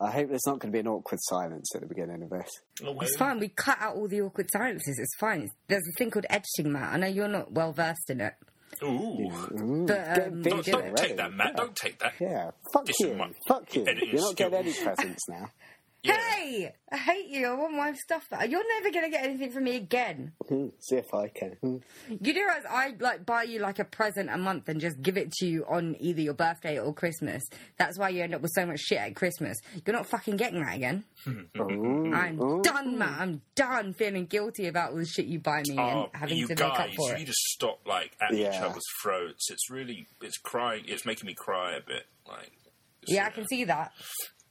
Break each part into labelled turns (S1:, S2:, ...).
S1: I hope there's not going to be an awkward silence at the beginning of this.
S2: Oh,
S3: It's fine. We cut out all the awkward silences. It's fine. There's a thing called editing, Matt. I know you're not well versed in it,
S2: Ooh.
S1: Mm,
S3: but um,
S2: Don't,
S3: do
S2: don't take that, Matt.
S1: Yeah.
S2: Don't take that.
S1: Yeah, fuck
S2: This
S1: you. Fuck you.
S2: editing
S1: You're not getting any presents now.
S2: Yeah.
S3: Hey, I hate you. I want my stuff back. You're never gonna get anything from me again.
S1: Hmm, See if I can. Hmm.
S3: You do realize I like buy you like a present a month and just give it to you on either your birthday or Christmas. That's why you end up with so much shit at Christmas. You're not fucking getting that again. I'm
S1: ooh.
S3: done, Matt. I'm done feeling guilty about all the shit you buy me
S2: Oh,
S3: and having
S2: you
S3: to make up
S2: guys,
S3: for
S2: you
S3: it.
S2: need to stop like at each
S1: Yeah.
S2: other's throats. It's really, it's crying. It's making me cry a bit. Like, it's,
S3: Yeah, I can see that.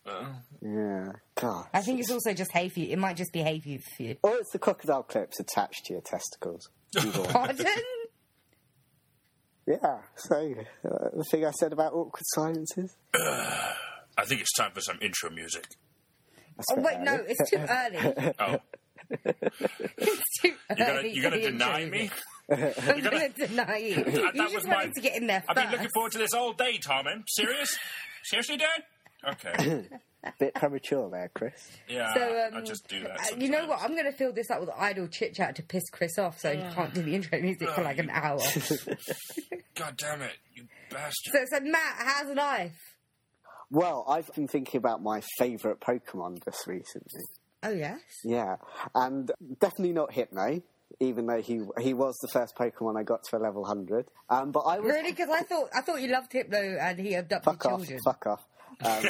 S2: Uh,
S1: Yeah, God.
S3: I think it's also just hay fever. It might just be hay fever for you.
S1: Or it's the crocodile clips attached to your testicles.
S3: Pardon?
S1: yeah, so uh, the thing I said about awkward silences.
S2: I think it's time for some intro music.
S1: That's
S3: Oh,
S1: a bit
S3: wait, no, it's too early.
S2: Oh,
S3: It's too
S2: you're gonna,
S3: early
S2: you're
S3: for
S2: gonna
S3: the
S2: deny
S3: intro
S2: me?
S3: I'm
S2: gonna-
S3: going to deny you.
S2: That-
S3: you
S2: that
S3: just
S2: was
S3: wanted
S2: my-
S3: to get in there
S2: I've
S3: first.
S2: been looking forward to this all day, Tarmin. Serious? Seriously, Dad? Okay.
S1: bit premature there, Chris.
S2: Yeah,
S3: So,
S2: I-
S3: um,
S2: I just do that.
S3: uh, you know what? I'm going to fill this up with idle chit chat to piss Chris off, so he can't do the intro music for like an hour. so,
S2: God damn it, you bastard.
S3: so said Matt, how's life?
S1: Well, I've been thinking about my favourite Pokemon just recently.
S3: Oh yes.
S1: Yeah, and definitely not Hypno, even though he he was the first Pokemon I got to a level hundred. Um, but I was
S3: Really? Because I thought I thought you loved Hypno and he abducted
S1: fuck off,
S3: children.
S1: fuck off. Um,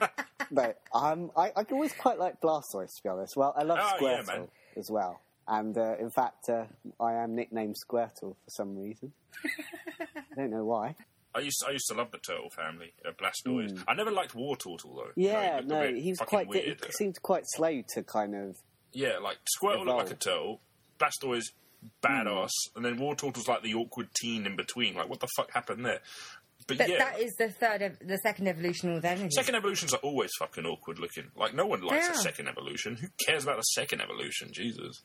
S1: no, um, I I always quite like Blastoise to be honest. Well, I love
S2: Oh, yeah,
S1: Squirtle
S2: man.
S1: as well, and uh, in fact, uh, I am nicknamed Squirtle for some reason. I don't know why.
S2: I used I used to love the turtle family, uh, Blastoise. I never liked War Wartortle though.
S1: Yeah,
S2: Like, he
S1: no, he was quite.
S2: weird.
S1: He seemed quite slow to kind of.
S2: Yeah, like Squirtle looked like a turtle, Blastoise badass,
S1: Hmm.
S2: and then War Wartortle's like the awkward teen in between. Like, what the fuck happened there? But,
S3: But
S2: yeah,
S3: that is the third, ev- the second evolution with energy.
S2: second evolutions are always fucking awkward looking. Like, no one likes a second evolution. Who cares about a second evolution? Jesus.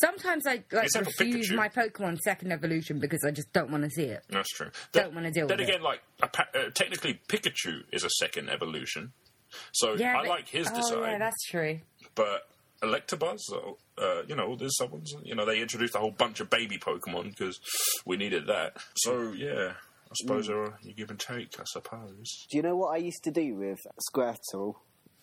S3: Sometimes I like
S2: Except for
S3: refuse
S2: Pikachu.
S3: my Pokemon second evolution because I just don't want to see it.
S2: That's true.
S3: Don't wanna deal with it.
S2: Then again, like a pa- uh, technically, Pikachu is a second evolution, so
S3: Yeah,
S2: I
S3: but-
S2: like his
S3: oh,
S2: design.
S3: yeah, that's true.
S2: But Electabuzz, uh, you know, there's someone's, you know, they introduced a whole bunch of baby Pokemon because we needed that. So yeah, suppose uh, you give and take. I suppose.
S1: Do you know what I used to do with Squirtle?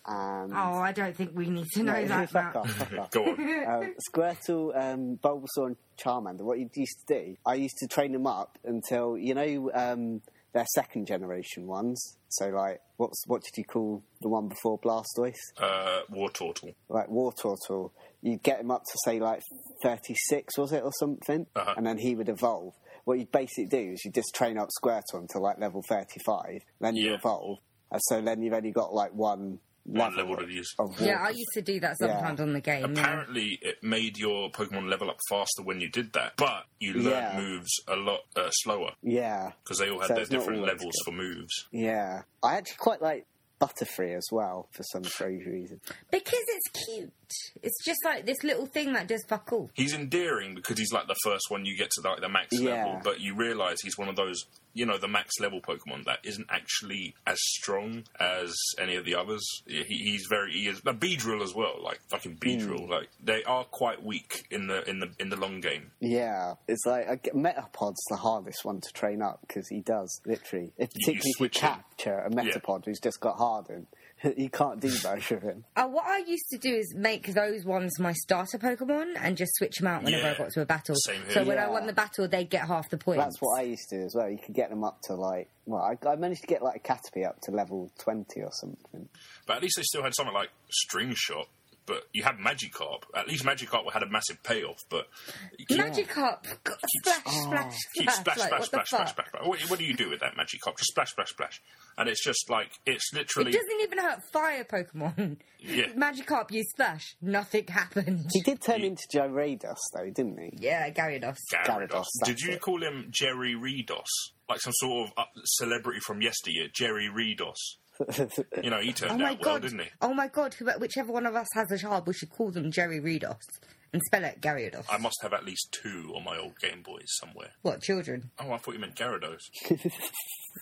S1: And
S3: Oh, I don't think we need to know
S1: No,
S3: that.
S1: fuck
S3: Matt.
S1: off, fuck off.
S2: Go on.
S1: um, Squirtle, um, Bulbasaur, and Charmander. What you used to do, I used to train them up until you know um, their second generation ones. So like, what's what did you call the one before Blastoise?
S2: uh, Wartortle.
S1: Like Wartortle. You'd get him up to say like thirty six, was it, or something,
S2: Uh-huh.
S1: and then he would evolve. What you'd basically do is you just train up Squirtle until like level thirty five, then you
S2: Yeah.
S1: evolve, and so then you've only got like one
S2: One
S1: level,
S2: level to use.
S1: of
S3: Yeah, I used to do that sometimes on the game. yeah.
S2: Apparently, it made your Pokemon level up faster when you did that, but you learned
S1: Yeah.
S2: moves a lot uh, slower
S1: yeah.
S2: because they all had
S1: So
S2: their different levels
S1: good.
S2: for moves.
S1: Yeah, I actually quite like Butterfree as well for some strange reason.
S3: Because it's cute. It's just like this little thing that does fuck all.
S2: He's endearing because he's like the first one you get to like the max
S1: Yeah.
S2: level, but you realise he's one of those, you know, the max level Pokemon that isn't actually as strong as any of the others. He, he's very he is a Beedrill as well, like fucking. Beedrill. Hmm. Like they are quite weak in the in the in the long game.
S1: Yeah, it's like I get, Metapod's the hardest one to train up because he does literally, if, particularly if you
S2: switch him.
S1: capture a Metapod who's just got hardened, you can't do both of him.
S3: Uh, what I used to do is make those ones my starter Pokemon and just switch them out whenever
S2: Yeah.
S3: I got to a battle.
S2: Same here.
S3: So when I won the battle, they'd get half the points.
S1: That's what I used to do as well. You could get them up to like, well, I, I managed to get like a Caterpie up to level twenty or something.
S2: But at least they still had something like String Shot. But you had Magikarp. At least Magikarp had a massive payoff. But you
S3: Magikarp, God, splash, splash, splash.
S2: splash,
S3: like,
S2: splash,
S3: what
S2: splash, splash, splash, splash. What, what do you do with that Magikarp? Just splash, splash, splash. And it's just like it's literally.
S3: It doesn't even hurt fire Pokemon.
S2: Yeah.
S3: Magikarp used splash. Nothing happened.
S1: He did turn into Gyarados though, didn't he?
S3: Yeah, Gyarados.
S2: Gyarados.
S1: Gyarados,
S2: Did you
S1: it.
S2: call him Jerry Redos? Like some sort of uh, celebrity from yesteryear, Jerry Redos. You know, he
S3: Oh
S2: turned
S3: my
S2: out well,
S3: god!
S2: didn't he?
S3: Oh my god! who- Whichever one of us has a child, we should call them Jerry Redos. And spell it Gyarados.
S2: I must have at least two on my old Game Boys somewhere.
S3: What, children?
S2: Oh, I thought you meant Gyarados.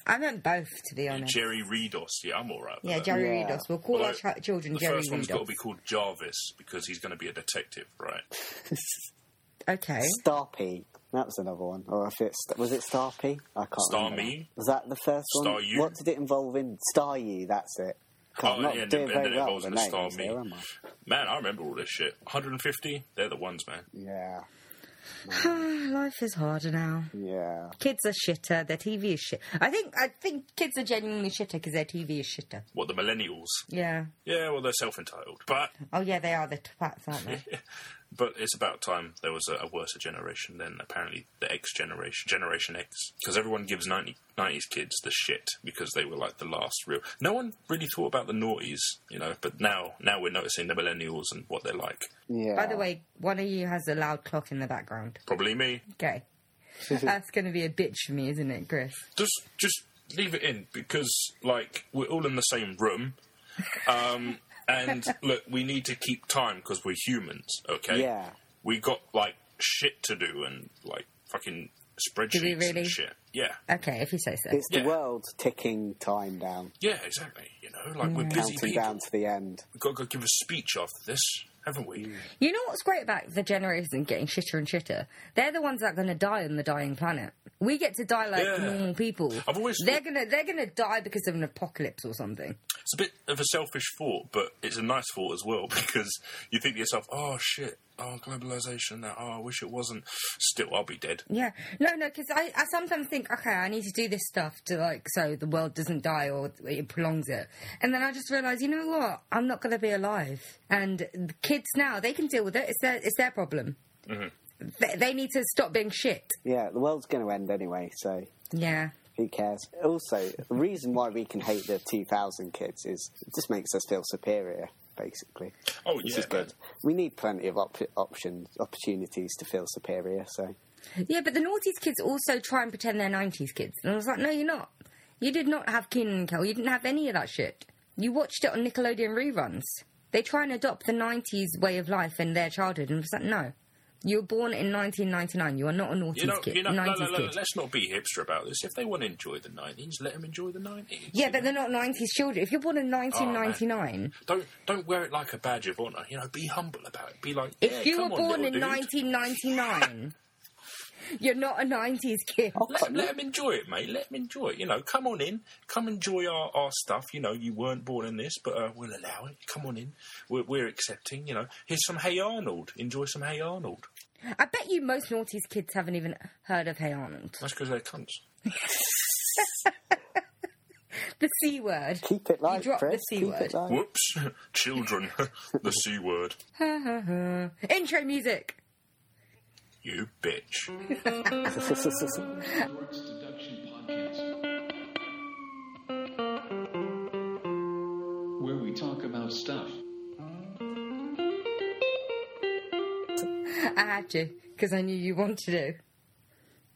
S3: I meant both, to be honest.
S2: Jerry Redos. Yeah, I'm all right.
S3: yeah,
S2: that.
S3: Jerry
S1: Yeah.
S3: Redos. We'll call our
S2: Although,
S3: ch- children
S2: The
S3: Jerry
S2: first one's got to be called Jarvis because he's going to be a detective, right?
S3: Okay.
S1: Starpy. That was another one. Or if it's was it Starpy? I can't
S2: Star
S1: remember.
S2: Me?
S1: Was that the first one?
S2: Staryu?
S1: What did it involve in? Staryu. That's it.
S2: Oh,
S1: I'm not
S2: yeah,
S1: doing
S2: then-
S1: very
S2: then it
S1: well
S2: evolves
S1: with the
S2: Starmie.
S1: there, am I?
S2: Man, I remember all this shit. 150? They're the ones, man.
S1: Yeah.
S3: Life is harder now.
S1: Yeah.
S3: Kids are shitter. Their TV is shit. I think I think kids are genuinely shitter because their TV is shitter.
S2: What, the millennials?
S3: Yeah.
S2: Yeah, well, they're self entitled. But
S3: Oh yeah, they are the twats, aren't they?
S2: but it's about time there was a, a worse generation than apparently the X generation, Generation X. Because everyone gives 90, 90s kids the shit because they were like the last real. No one really thought about the noughties, you know, but now now we're noticing the millennials and what they're like.
S1: Yeah.
S3: By the way, one of you has a loud clock in the background.
S2: Probably me.
S3: Okay. That's going to be a bitch for me, isn't it, Chris?
S2: just just leave it in because like we're all in the same room um and look we need to keep time because we're humans okay?
S1: Yeah.
S2: we got like shit to do and like fucking spreadsheets
S3: we really?
S2: and shit. Yeah.
S3: Okay, if you say so.
S1: It's the world ticking time down,
S2: yeah exactly you know? Like we're mm. busy
S1: counting
S2: people.
S1: down to the end.
S2: we've got to go give a speech after this haven't we
S3: You know what's great about the generation getting shitter and shitter? They're the ones that are going to die on the dying planet. We get to die like
S2: Yeah.
S3: normal people.
S2: I've always
S3: they're gonna they're gonna die because of an apocalypse or something.
S2: it's a bit of a selfish thought but it's a nice thought as well because you think to yourself oh shit oh globalization that oh I wish it wasn't still I'll be dead
S3: Yeah, no, no, because I, I sometimes think, okay, I need to do this stuff to like so the world doesn't die or it prolongs it, and then I just realise, you know what? I'm not going to be alive, and the kids now they can deal with it. It's their it's their problem. Mm-hmm. They, they need to stop being shit.
S1: Yeah, the world's going to end anyway, so
S3: Yeah,
S1: who cares? Also, the reason why we can hate the 2000 kids is it just makes us feel superior, basically.
S2: oh
S1: Which
S2: yeah
S1: is good. We need plenty of op- options, opportunities to feel superior, so.
S3: yeah, but the noughties kids also try and pretend they're '90s kids, and I was like, no, you're not. You did not have Kenan and Kel. You didn't have any of that shit. You watched it on Nickelodeon reruns. They try and adopt the '90s way of life in their childhood, and it was like, no. You were born in 1999. You are not a
S2: You know,
S3: kid.
S2: you know, no,
S3: 90s
S2: no, no,
S3: kid.
S2: let's not be hipster about this. If they want to enjoy the nineties, let them enjoy the nineties.
S3: Yeah, but they're not 90s children. If you're born in
S2: Oh,
S3: 1999,
S2: don't don't wear it like a badge of honor. You know, be humble about it. Be like,
S3: if
S2: yeah,
S3: you
S2: come
S3: were
S2: on,
S3: born in
S2: dude.
S3: 1999, you're not a 90s kid.
S2: Let, let them enjoy it, mate. Let them enjoy it. You know, come on in. Come enjoy our, our stuff. You know, you weren't born in this, but uh, we'll allow it. Come on in. We're, we're accepting. You know, here's some Hey Arnold. Enjoy some Hey Arnold.
S3: I bet you most noughties kids haven't even heard of Hey Arnold.
S2: That's because they're cunts.
S3: The C word.
S1: Keep it light,
S3: dropped the
S1: Chris.
S3: C
S1: Keep
S3: word.
S2: Whoops. Children. the C word.
S3: Intro music.
S2: You bitch.
S4: Works Deduction Podcast. Where we talk about stuff.
S3: I had to, because I knew you wanted to.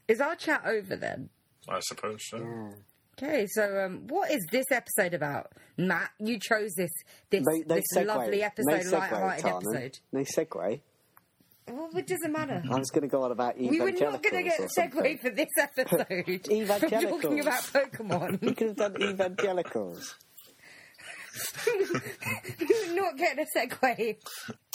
S3: Is our chat over then?
S2: I suppose so.
S3: Okay, so um, what is this episode about, Matt? You chose this this,
S1: No, no
S3: this
S1: segue.
S3: lovely episode,
S1: no segue,
S3: light-hearted
S1: Tarnan.
S3: episode.
S1: No segue.
S3: Well, it doesn't matter.
S1: I was going to go on about
S3: We were not going to get a segue for this episode. from
S1: Evangelicals.
S3: talking about Pokemon.
S1: We could have done evangelicals.
S3: we were not getting a segue.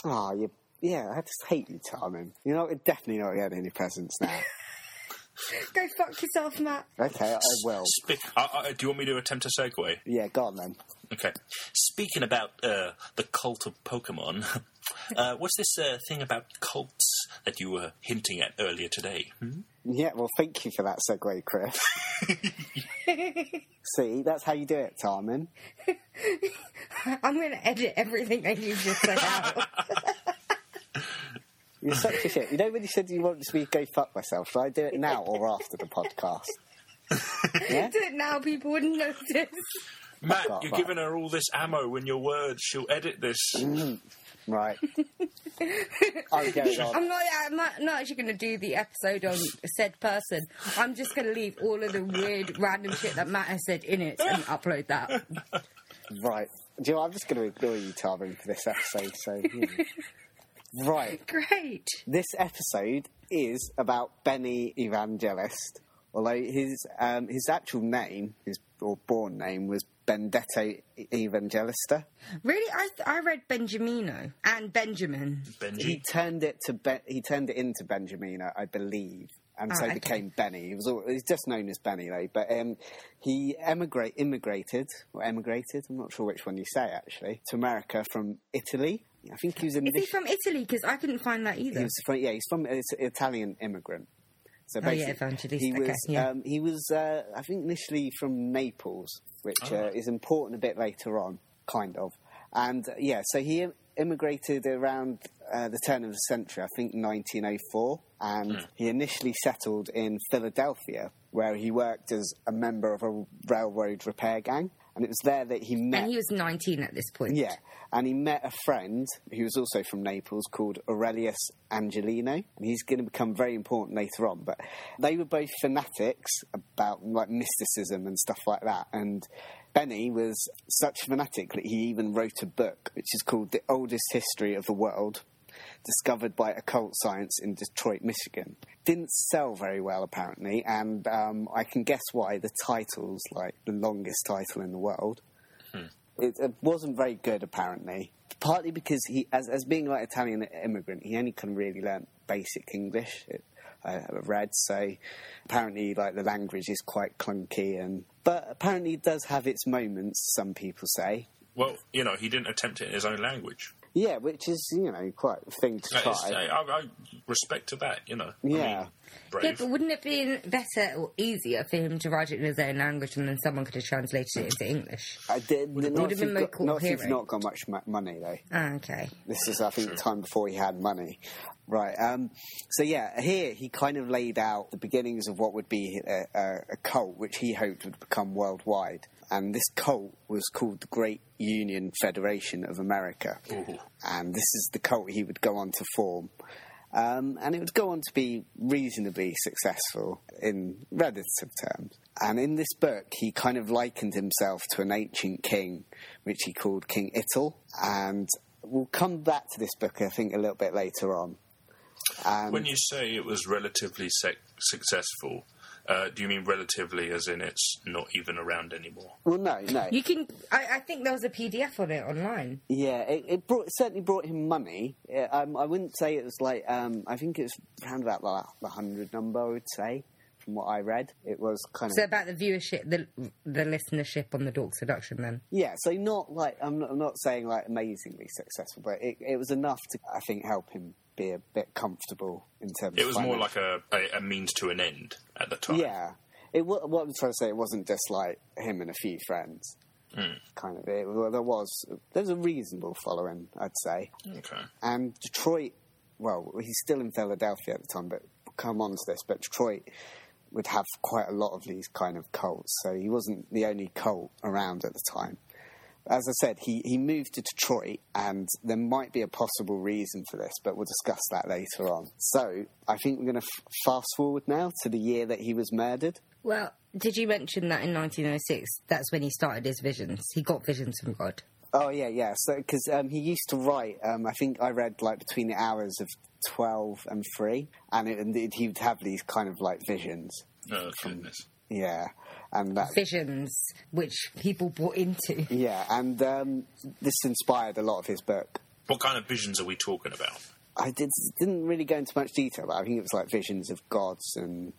S1: Oh, you, yeah, I just hate you, Tarnan. You're not, definitely not getting any presents now.
S3: Go fuck yourself, Matt.
S1: Okay, I will.
S2: Spe- uh, uh, do you want me to attempt a segue?
S1: Yeah, go on then.
S2: Okay. Speaking about uh, the cult of Pokemon, uh, what's this uh, thing about cults that you were hinting at earlier today? Hmm?
S1: Yeah, well, thank you for that segue, Chris. See, that's how you do it, Tarman.
S3: I'm going to edit everything that you just said out.
S1: You're such a shit. You know when you said you wanted me to go fuck myself, should I do it now or after the podcast? Yeah?
S3: Do it now, people wouldn't notice.
S2: Matt,
S1: off,
S2: you're
S1: Matt.
S2: giving her all this ammo in your words. She'll edit this. Mm-hmm.
S1: Right. I'm going on.
S3: I'm not, I'm not, not actually going to do the episode on said person. I'm just going to leave all of the weird, random shit that Matt has said in it and upload that.
S1: Right. Do you know, I'm just going to ignore you, Tarman, for this episode. So, you hmm. know. Right.
S3: Great.
S1: This episode is about Benny Evangelist. Although his um, his actual name, his or born name, was Benedetto Evangelista.
S3: Really, I th- I read Benjamino and Benjamin.
S1: He turned it to be- he turned it into Benjamino, I believe, and
S3: Oh,
S1: so
S3: okay.
S1: became Benny. He was all, he's just known as Benny though. But um, he emigrate immigrated or emigrated. I'm not sure which one you say actually to America from Italy. I think he was in.
S3: Is he from Italy? Because I couldn't find that either.
S1: He was from, yeah, he's from an Italian immigrant. So
S3: Oh, yeah,
S1: basically,
S3: evangelist,
S1: he
S3: okay,
S1: was
S3: yeah.
S1: um, he was uh, I think initially from Naples, which
S2: Oh.
S1: uh, is important a bit later on, kind of. And uh, yeah, so he immigrated around uh, the turn of the century, I think 1904, and
S2: Hmm.
S1: he initially settled in Philadelphia, where he worked as a member of a railroad repair gang, and it was there that he met.
S3: and he was 19 at this point.
S1: Yeah, and he met a friend who was also from Naples called Aurelius Angelino, and he's going to become very important later on. But they were both fanatics about like mysticism and stuff like that, and Benny was such a fanatic that he even wrote a book which is called "The Oldest History of the World." Discovered by Occult Science in Detroit, Michigan. Didn't sell very well, apparently, and um, I can guess why. The title's like the longest title in the world it, it wasn't very good apparently. Partly because he, as as being like Italian immigrant, he only can really learn basic English. It, I have read so. Apparently, like the language is quite clunky, and but apparently it does have its moments. Some people say,
S2: Well, you know, he didn't attempt it in his own language.
S1: Yeah, which is you know quite a thing to
S2: That is-
S1: try.
S2: I, I respect to that. You know. I
S1: Yeah.
S2: mean, brave.
S3: Yeah, but wouldn't it be better or easier for him to write it in his own language and then someone could have translated it into English?
S1: I did,
S3: Would-
S1: not
S3: would
S1: if
S3: have been
S1: you've
S3: more
S1: got,
S3: cool
S1: not if you've
S3: hearing.
S1: not got much ma- money though.
S3: Ah, okay.
S1: This is, I think, the time before he had money. Right. Um, so, yeah, here he kind of laid out the beginnings of what would be a, a, a cult, which he hoped would become worldwide. And this cult was called the Great Union Federation of America.
S2: Ooh.
S1: And this is the cult he would go on to form. Um, and it would go on to be reasonably successful in relative terms. And in this book, he kind of likened himself to an ancient king, which he called King Ital. And we'll come back to this book, I think, a little bit later on. And
S2: When you say it was relatively sec- successful, uh, do you mean relatively as in it's not even around anymore?
S1: well, no, no,
S3: You can. I, I think there was a PDF on it online.
S1: yeah, it, it brought it certainly brought him money. It, um, I wouldn't say it was like um, I think it's around about the, the hundred number. I would say from what I read, it was kind of
S3: So about the viewership, the the listenership on the Dork Seduction, then.
S1: Yeah, so not like I'm not, I'm not saying like amazingly successful, but it, it was enough to I think help him be a bit comfortable in terms. Of It
S2: was more like a, a, a means to an end at the time.
S1: yeah. It what I'm trying to say it wasn't just like him and a few friends. Mm. Kind of it. Well, there was there's a reasonable following, I'd say.
S2: Okay.
S1: And Detroit, well, he's still in Philadelphia at the time, but come on to this. But Detroit would have quite a lot of these kind of cults, so he wasn't the only cult around at the time. As I said, he, he moved to Detroit, and there might be a possible reason for this, but we'll discuss that later on. So, I think we're going to f- fast forward now to the year that he was murdered.
S3: Well, did you mention that in 1906? That's when he started his visions. He got visions from God.
S1: Oh yeah, yeah. So because um, he used to write, um, I think I read like between the hours of twelve and three, and, it, and it- he would have these kind of like visions.
S2: Oh, goodness.
S1: Yeah, and that.
S3: Visions, which people bought into.
S1: Yeah, and um, this inspired a lot of his book.
S2: What kind of visions are we talking about?
S1: I did, didn't really go into much detail, but I think it was like visions of gods and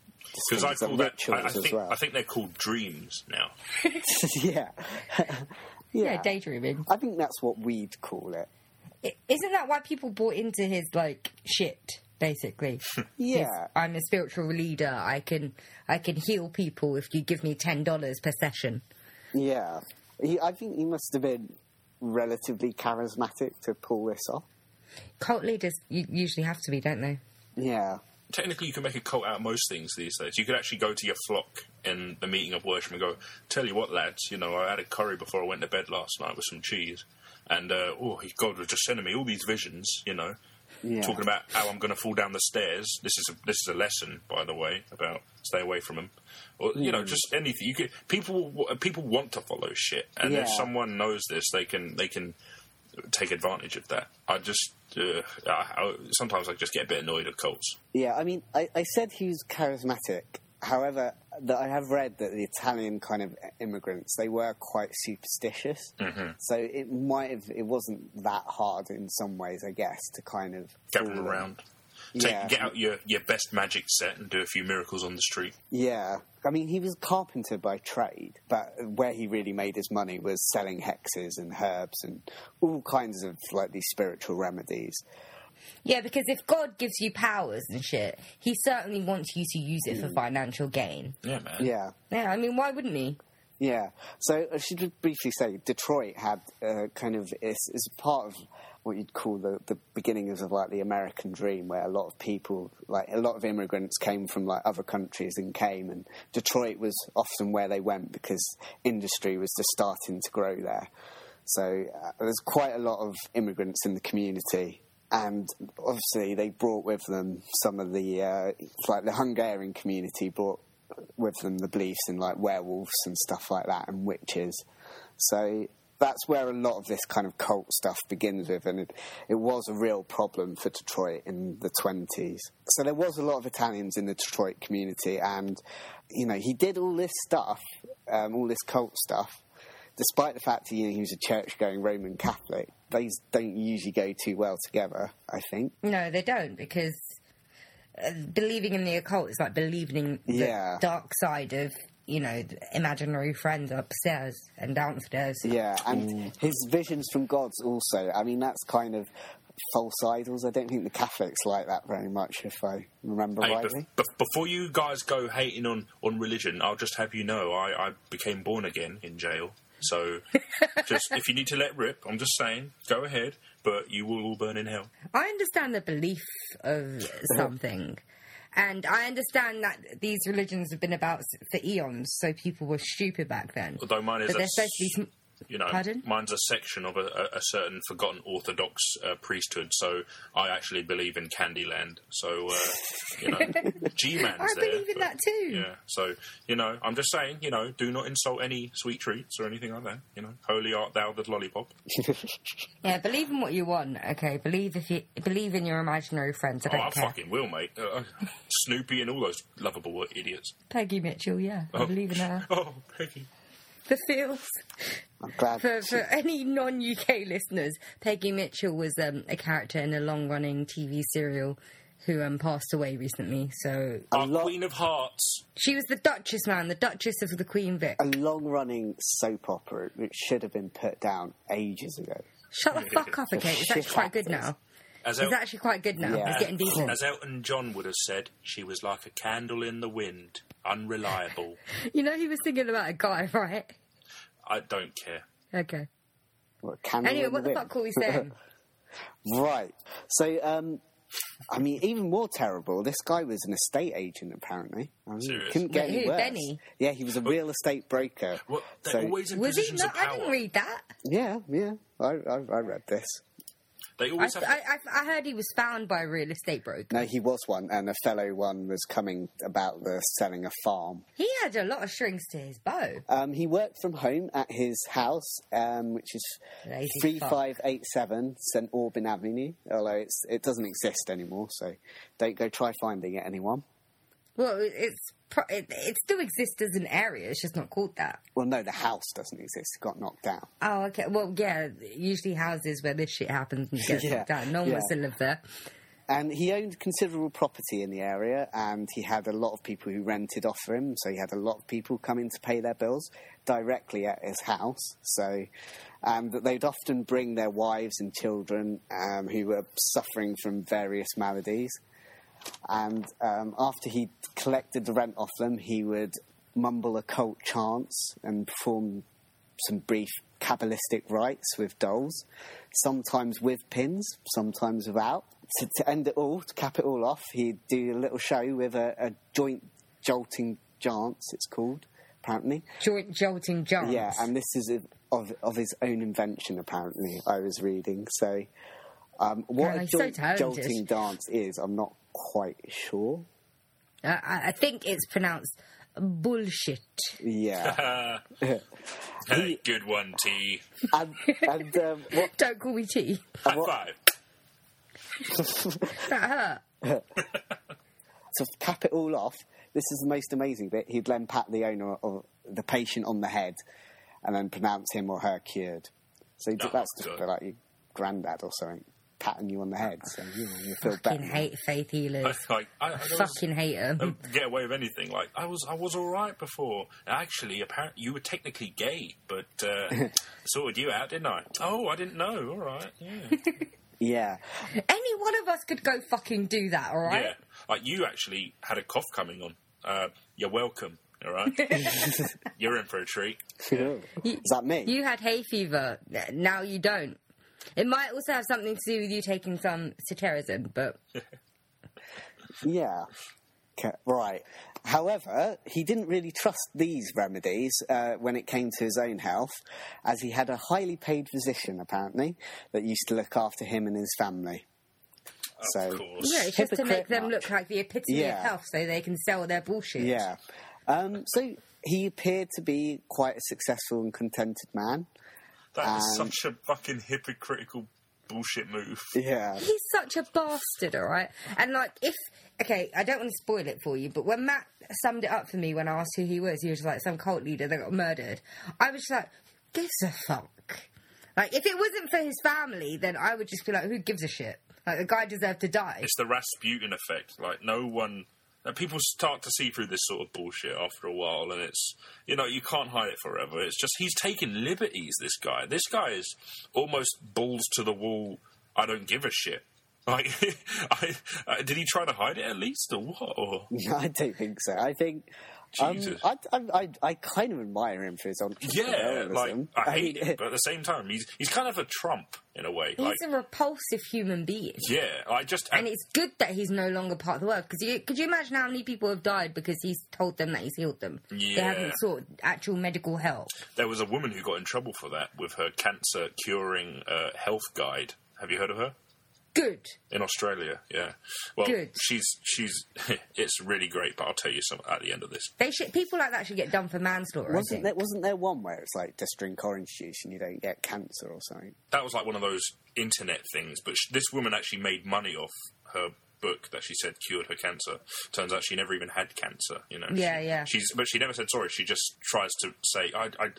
S2: Because I call that. I,
S1: rituals
S2: I
S1: as
S2: think,
S1: well.
S2: I think they're called dreams now.
S1: yeah.
S3: Yeah,
S1: yeah,
S3: daydreaming.
S1: I think that's what we'd call it.
S3: I- Isn't that why people bought into his like shit? Basically,
S1: Yeah,
S3: I'm a spiritual leader. I can I can heal people if you give me ten dollars per session.
S1: yeah. He, I think he must have been relatively charismatic to pull this off.
S3: Cult leaders usually have to be, don't they?
S1: Yeah.
S2: Technically, you can make a cult out of most things these days. You could actually go to your flock in the meeting of worship and go, "Tell you what, lads, you know, I had a curry before I went to bed last night with some cheese, and uh, oh, God was just sending me all these visions, you know,
S1: Yeah.
S2: talking about how I'm going to fall down the stairs. This is a, this is a lesson, by the way, about stay away from them, or you know, just anything. You could people people want to follow shit, and if someone knows this, they can they can take advantage of that. I just uh, I, I, sometimes I just get a bit annoyed at cults.
S1: Yeah, I mean, I, I said he was charismatic. However, that I have read that the Italian kind of immigrants they were quite superstitious,
S2: Mm-hmm.
S1: so it might have it wasn't that hard in some ways, I guess, to kind of
S2: them. around. Take,
S1: Yeah.
S2: Get out your, your best magic set and do a few miracles on the street.
S1: Yeah, I mean, he was a carpenter by trade, but where he really made his money was selling hexes and herbs and all kinds of like these spiritual remedies.
S3: Yeah, because if God gives you powers and shit, He certainly wants you to use it for
S1: Mm.
S3: financial gain.
S2: Yeah, man.
S1: Yeah.
S3: Yeah, I mean, why wouldn't He?
S1: Yeah. So I should briefly say Detroit had uh, kind of is, is part of what you'd call the, the beginnings of like the American dream, where a lot of people, like a lot of immigrants, came from like other countries and came, and Detroit was often where they went because industry was just starting to grow there. So uh, there's quite a lot of immigrants in the community. And obviously, they brought with them some of the, uh, like the Hungarian community brought with them the beliefs in like werewolves and stuff like that and witches. So that's where a lot of this kind of cult stuff begins with, and it, it was a real problem for Detroit in the 20s. So there was a lot of Italians in the Detroit community, and you know, he did all this stuff, um, all this cult stuff. Despite the fact that you know, he was a church-going Roman Catholic, these don't usually go too well together. I think.
S3: No, they don't, because uh, believing in the occult is like believing in the
S1: Yeah.
S3: dark side of, you know, the imaginary friends upstairs and downstairs.
S1: Yeah, and his visions from gods also. I mean, that's kind of false idols. I don't think the Catholics like that very much, if I remember
S2: Hey,
S1: rightly.
S2: bef- bef- before you guys go hating on, on religion, I'll just have you know I, I became born again in jail. So, just if you need to let rip, I'm just saying, go ahead, but you will all burn in hell.
S3: I understand the belief of something. And I understand that these religions have been about for eons, so people were stupid back then.
S2: Although mine is
S3: But they're supposed to be.
S2: You know,
S3: Pardon?
S2: mine's a section of a, a, certain forgotten Orthodox uh, priesthood. So I actually believe in Candyland. So uh, you know, G-man's
S3: I believe in
S2: but-
S3: that too.
S2: Yeah. So you know, I'm just saying, you know, do not insult any sweet treats or anything like that. You know, holy art thou the lollipop.
S3: Yeah, believe in what you want. Okay, believe if you believe in your imaginary friends. I
S2: Oh,
S3: don't
S2: I
S3: care.
S2: fucking will, mate. Uh, Snoopy and all those lovable idiots.
S3: Peggy Mitchell, yeah, I believe in her.
S2: Oh, Peggy.
S3: The feels.
S1: I'm glad.
S3: For, for any non UK listeners, Peggy Mitchell was um, a character in a long running TV serial who um, passed away recently. So
S2: Our
S1: lot-
S2: Queen of Hearts.
S3: she was the Duchess, man, the Duchess of the Queen Vic.
S1: a long-running soap opera which should have been put down ages ago.
S3: Shut the fuck up, okay? It's actually quite good now.
S2: As,
S3: It's
S2: El-
S3: actually quite good now.
S1: Yeah.
S3: It's getting decent.
S2: as Elton John would have said, she was like a candle in the wind, unreliable.
S3: You know, he was thinking about a guy, right?
S2: I don't care.
S3: Okay.
S1: What, Candle
S3: Anyway, what the
S1: Wind?
S3: fuck were we saying?
S1: Right. So, um, I mean, even more terrible. This guy was an estate agent, apparently. I mean,
S2: Serious?
S1: couldn't get
S3: Wait,
S1: any
S3: who,
S1: worse.
S3: Benny?
S1: Yeah, he was a real estate broker.
S2: What? They're
S1: So-
S2: always in
S3: Was he?
S2: positions
S3: No,
S2: of
S3: I didn't read that.
S1: Yeah, yeah. I, I, I read this.
S2: They
S3: I,
S2: always have.
S3: I, I, I heard he was found by a real estate broker.
S1: No, he was one, and a fellow one was coming about the selling a farm.
S3: He had a lot of strings to his bow.
S1: Um, he worked from home at his house, um, which is
S3: Lazy
S1: three
S3: fuck.
S1: five eight seven St Aubin Avenue. Although it's it doesn't exist anymore, so don't go try finding it, anyone.
S3: Well, it's pro- it, it still exists as an area. It's just not called that.
S1: Well, no, the house doesn't exist. It got knocked down.
S3: Oh, okay. Well, yeah. Usually houses where this shit happens and gets
S1: Yeah,
S3: knocked down. No one wants to live there.
S1: And he owned considerable property in the area, and he had a lot of people who rented off for him. So he had a lot of people coming to pay their bills directly at his house. So, and that they'd often bring their wives and children um, who were suffering from various maladies. And um, after he collected the rent off them, he would mumble occult chants and perform some brief Kabbalistic rites with dolls, sometimes with pins, sometimes without. To, to end it all, to cap it all off, he'd do a little show with a, a joint jolting dance, it's called, apparently.
S3: Joint jolting jumps.
S1: Yeah, and this is of, of his own invention, apparently, I was reading. So, um, what
S3: Oh,
S1: a
S3: he's so
S1: joint jolting dance is, I'm not quite sure.
S3: Uh, I, I think it's pronounced bullshit.
S1: Yeah.
S2: Hey, good one, T.
S1: And, and um, what,
S3: Don't call me T.
S2: High
S1: what-
S2: five.
S3: That hurt.
S1: to cap it all off, this is the most amazing bit. He'd then pat the owner of the patient on the head and then pronounce him or her cured. So he did-
S2: Oh,
S1: that's just a like your granddad or something, patting you on the head. So you, know, you feel
S3: Fucking
S1: better.
S3: hate faith healers.
S2: like, I, I
S3: Fucking hate them.
S2: get away with anything. Like I was, I was all right before. Actually, apparently, you were technically gay, but uh, sorted you out, didn't I? Oh, I didn't know. All right, yeah,
S1: Yeah.
S3: Any one of us could go fucking do that, all right?
S2: yeah. Like you actually had a cough coming on. Uh, you're welcome. All right, you're in for a treat.
S1: is that me?
S3: You had hay fever. Now you don't. It might also have something to do with you taking some cetirizine, but
S1: Yeah. Okay, right. However, he didn't really trust these remedies uh, when it came to his own health, as he had a highly paid physician, apparently, that used to look after him and his family. So,
S2: course.
S3: yeah, it's just to make them
S1: much.
S3: look like the epitome
S1: Yeah.
S3: of health, so they can sell their bullshit.
S1: yeah. Um, so he appeared to be quite a successful and contented man.
S2: That is
S1: Um,
S2: such a fucking hypocritical bullshit move.
S1: Yeah.
S3: He's such a bastard, all right? And, like, if. Okay, I don't want to spoil it for you, but when Matt summed it up for me when I asked who he was, he was like some cult leader that got murdered. I was just like, gives a fuck? Like, if it wasn't for his family, then I would just be like, who gives a shit? Like, the guy deserved to die.
S2: It's the Rasputin effect. Like no one. Uh, People start to see through this sort of bullshit after a while, and it's you know you can't hide it forever. It's just he's taking liberties. This guy, this guy is almost balls to the wall. I don't give a shit. Like, I, uh, did he try to hide it at least, or what? Or
S1: I don't think so. I think. Um, I, I, I, I kind of admire him for his own.
S2: yeah, like. I hate
S1: mean,
S2: him, but at the same time, he's he's kind of a Trump in a way. Like,
S3: He's a repulsive human being.
S2: yeah, I just
S3: And it's good that he's no longer part of the world. Because you, could you imagine how many people have died because he's told them that he's healed them?
S2: Yeah.
S3: They haven't sought actual medical help.
S2: There was a woman who got in trouble for that with her cancer curing uh, health guide. Have you heard of her?
S3: Good.
S2: In Australia, yeah. Well,
S3: Good.
S2: she's she's it's really great, but I'll tell you some at the end of this.
S3: They should, people like that should get done for manslaughter.
S1: Wasn't
S3: think.
S1: there, wasn't there one where it's like just drink orange juice and you don't get cancer or something?
S2: That was like one of those internet things, but sh- this woman actually made money off her book that she said cured her cancer. Turns out she never even had cancer. You know.
S3: Yeah,
S2: She-
S3: yeah.
S2: She's but she never said sorry. She just tries to say, I, I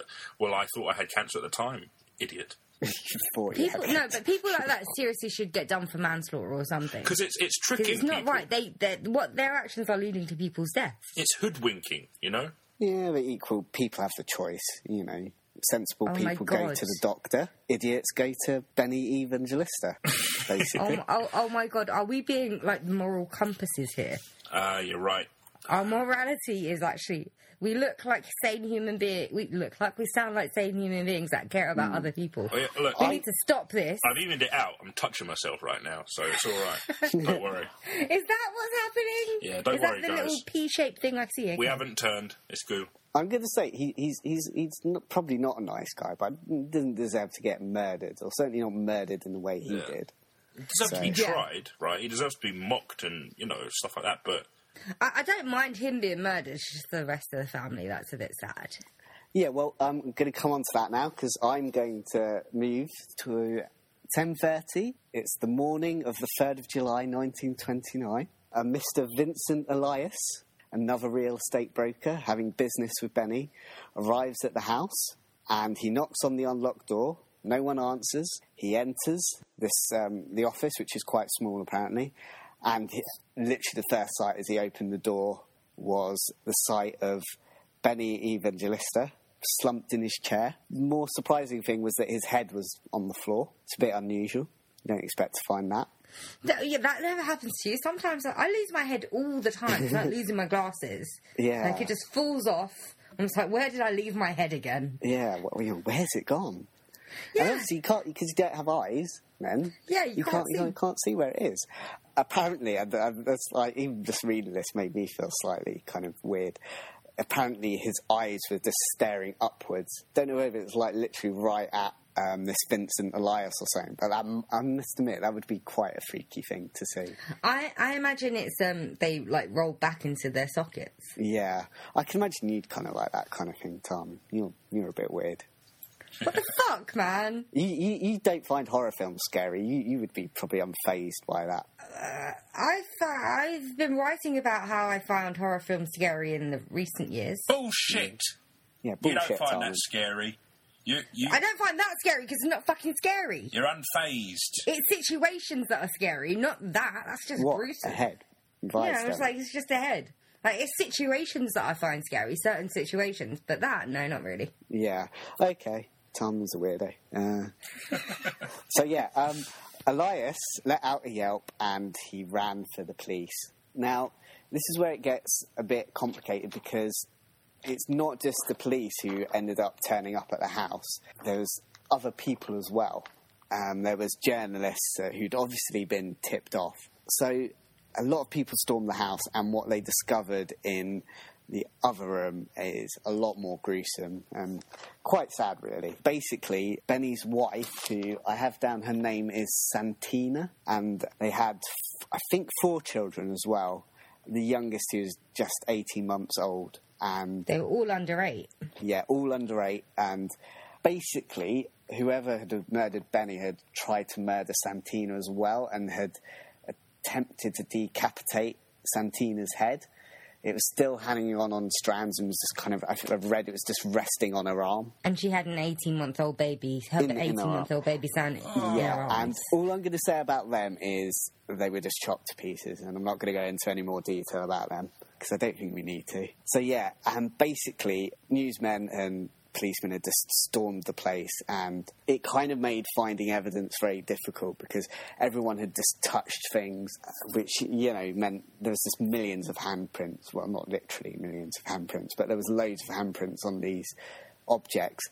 S2: well, I thought I had cancer at the time. Idiot.
S1: Before you
S3: People,
S1: had
S3: no, but people like that seriously should get done for manslaughter or something.
S2: Because it's it's
S3: Because
S2: tricking
S3: it's not
S2: people.
S3: right. They, they, what their actions are leading to people's deaths.
S2: It's hoodwinking. You know.
S1: Yeah, but equal people have the choice, you know. Sensible
S3: Oh
S1: people go to the doctor. Idiots go to Benny Evangelista,
S3: Oh,
S1: basically.
S3: my- oh, oh my god, are we being like moral compasses here?
S2: Ah, you're right.
S3: Our morality is actually we look like sane human beings. We look like we sound like sane human beings that care about hmm. other people.
S2: Oh, yeah, look,
S3: We
S2: I,
S3: need to stop this.
S2: I've evened it out. I'm touching myself right now, so it's all right. don't worry.
S3: Is that what's happening?
S2: Yeah, don't worry.
S3: Is
S2: worry,
S3: that the
S2: guys.
S3: little P-shaped thing I see?
S2: We haven't turned. It's cool.
S1: I'm going to say he, he's he's he's not, probably not a nice guy, but doesn't deserve to get murdered, or certainly not murdered in the way he
S2: Yeah.
S1: did.
S2: He deserves to be
S1: So-
S3: Yeah.
S2: tried, right? He deserves to be mocked and you know stuff like that. But
S3: I, I don't mind him being murdered. It's just the rest of the family that's a bit sad.
S1: Yeah, well, I'm going to come on to that now because I'm going to move to 10:30. It's the morning of the 3rd of July, 1929. Uh, Mr. Vincent Elias, another real estate broker having business with Benny, arrives at the house and he knocks on the unlocked door. No one answers. He enters this um, the office, which is quite small apparently, and literally the first sight as he opened the door was the sight of Benny Evangelista slumped in his chair. The more surprising thing was that his head was on the floor. It's a bit unusual. You don't expect to find that.
S3: That, yeah, that never happens to you. Sometimes I, I lose my head all the time. It's like losing my glasses.
S1: Yeah.
S3: Like it just falls off. I'm just like, where did I leave my head again?
S1: Yeah, well, you know, where's it gone?
S3: Yeah.
S1: And obviously you can't because you don't have eyes. Then
S3: Yeah, you can't
S1: you
S3: see.
S1: can't, can't see where it is. Apparently, and and that's like even just reading this made me feel slightly kind of weird. Apparently, his eyes were just staring upwards. Don't know whether it's like literally right at um, this Vincent Elias or something, but that, I must admit that would be quite a freaky thing to see.
S3: I, I imagine it's um they like roll back into their sockets.
S1: Yeah, I can imagine you'd kind of like that kind of thing, Tom. You're you're a bit weird.
S3: What the fuck, man?
S1: You, you, you don't find horror films scary. You, you would be probably unfazed by that.
S3: Uh, I've I've been writing about how I found horror films scary in the recent years.
S2: Bullshit.
S1: Yeah,
S2: You don't find
S1: Simon.
S2: that scary. You you
S3: I don't find that scary because it's not fucking scary.
S2: you're unfazed.
S3: It's situations that are scary, not that. That's just
S1: What?
S3: gruesome.
S1: Ahead.
S3: Yeah, it's like it's just ahead. Like it's situations that I find scary, certain situations, but that no, not really.
S1: Yeah. Okay. Tom was a weirdo. Uh, so yeah, um, Elias let out a yelp and he ran for the police. Now, this is where it gets a bit complicated because it's not just the police who ended up turning up at the house. There was other people as well. Um, there was journalists uh, who'd obviously been tipped off. So a lot of people stormed the house, and what they discovered in the other room is a lot more gruesome and quite sad, really. Basically, Benny's wife, who I have down, her name is Santina, and they had, I think, four children as well. The youngest, was just 18 months old, and
S3: They were all under eight.
S1: yeah, all under eight, and basically, whoever had murdered Benny had tried to murder Santina as well, and had attempted to decapitate Santina's head. It was still hanging on on strands and was just kind of, I've read it was just resting on her arm.
S3: And she had an 18 month old baby, her
S1: In- in her
S3: 18 month old baby son. her
S1: Yeah,
S3: oh.
S1: and all I'm going to say about them is they were just chopped to pieces, and I'm not going to go into any more detail about them because I don't think we need to. So yeah, and basically, newsmen and policemen had just stormed the place, and it kind of made finding evidence very difficult because everyone had just touched things, which you know meant there was just millions of handprints. Well, not literally millions of handprints, but there was loads of handprints on these objects.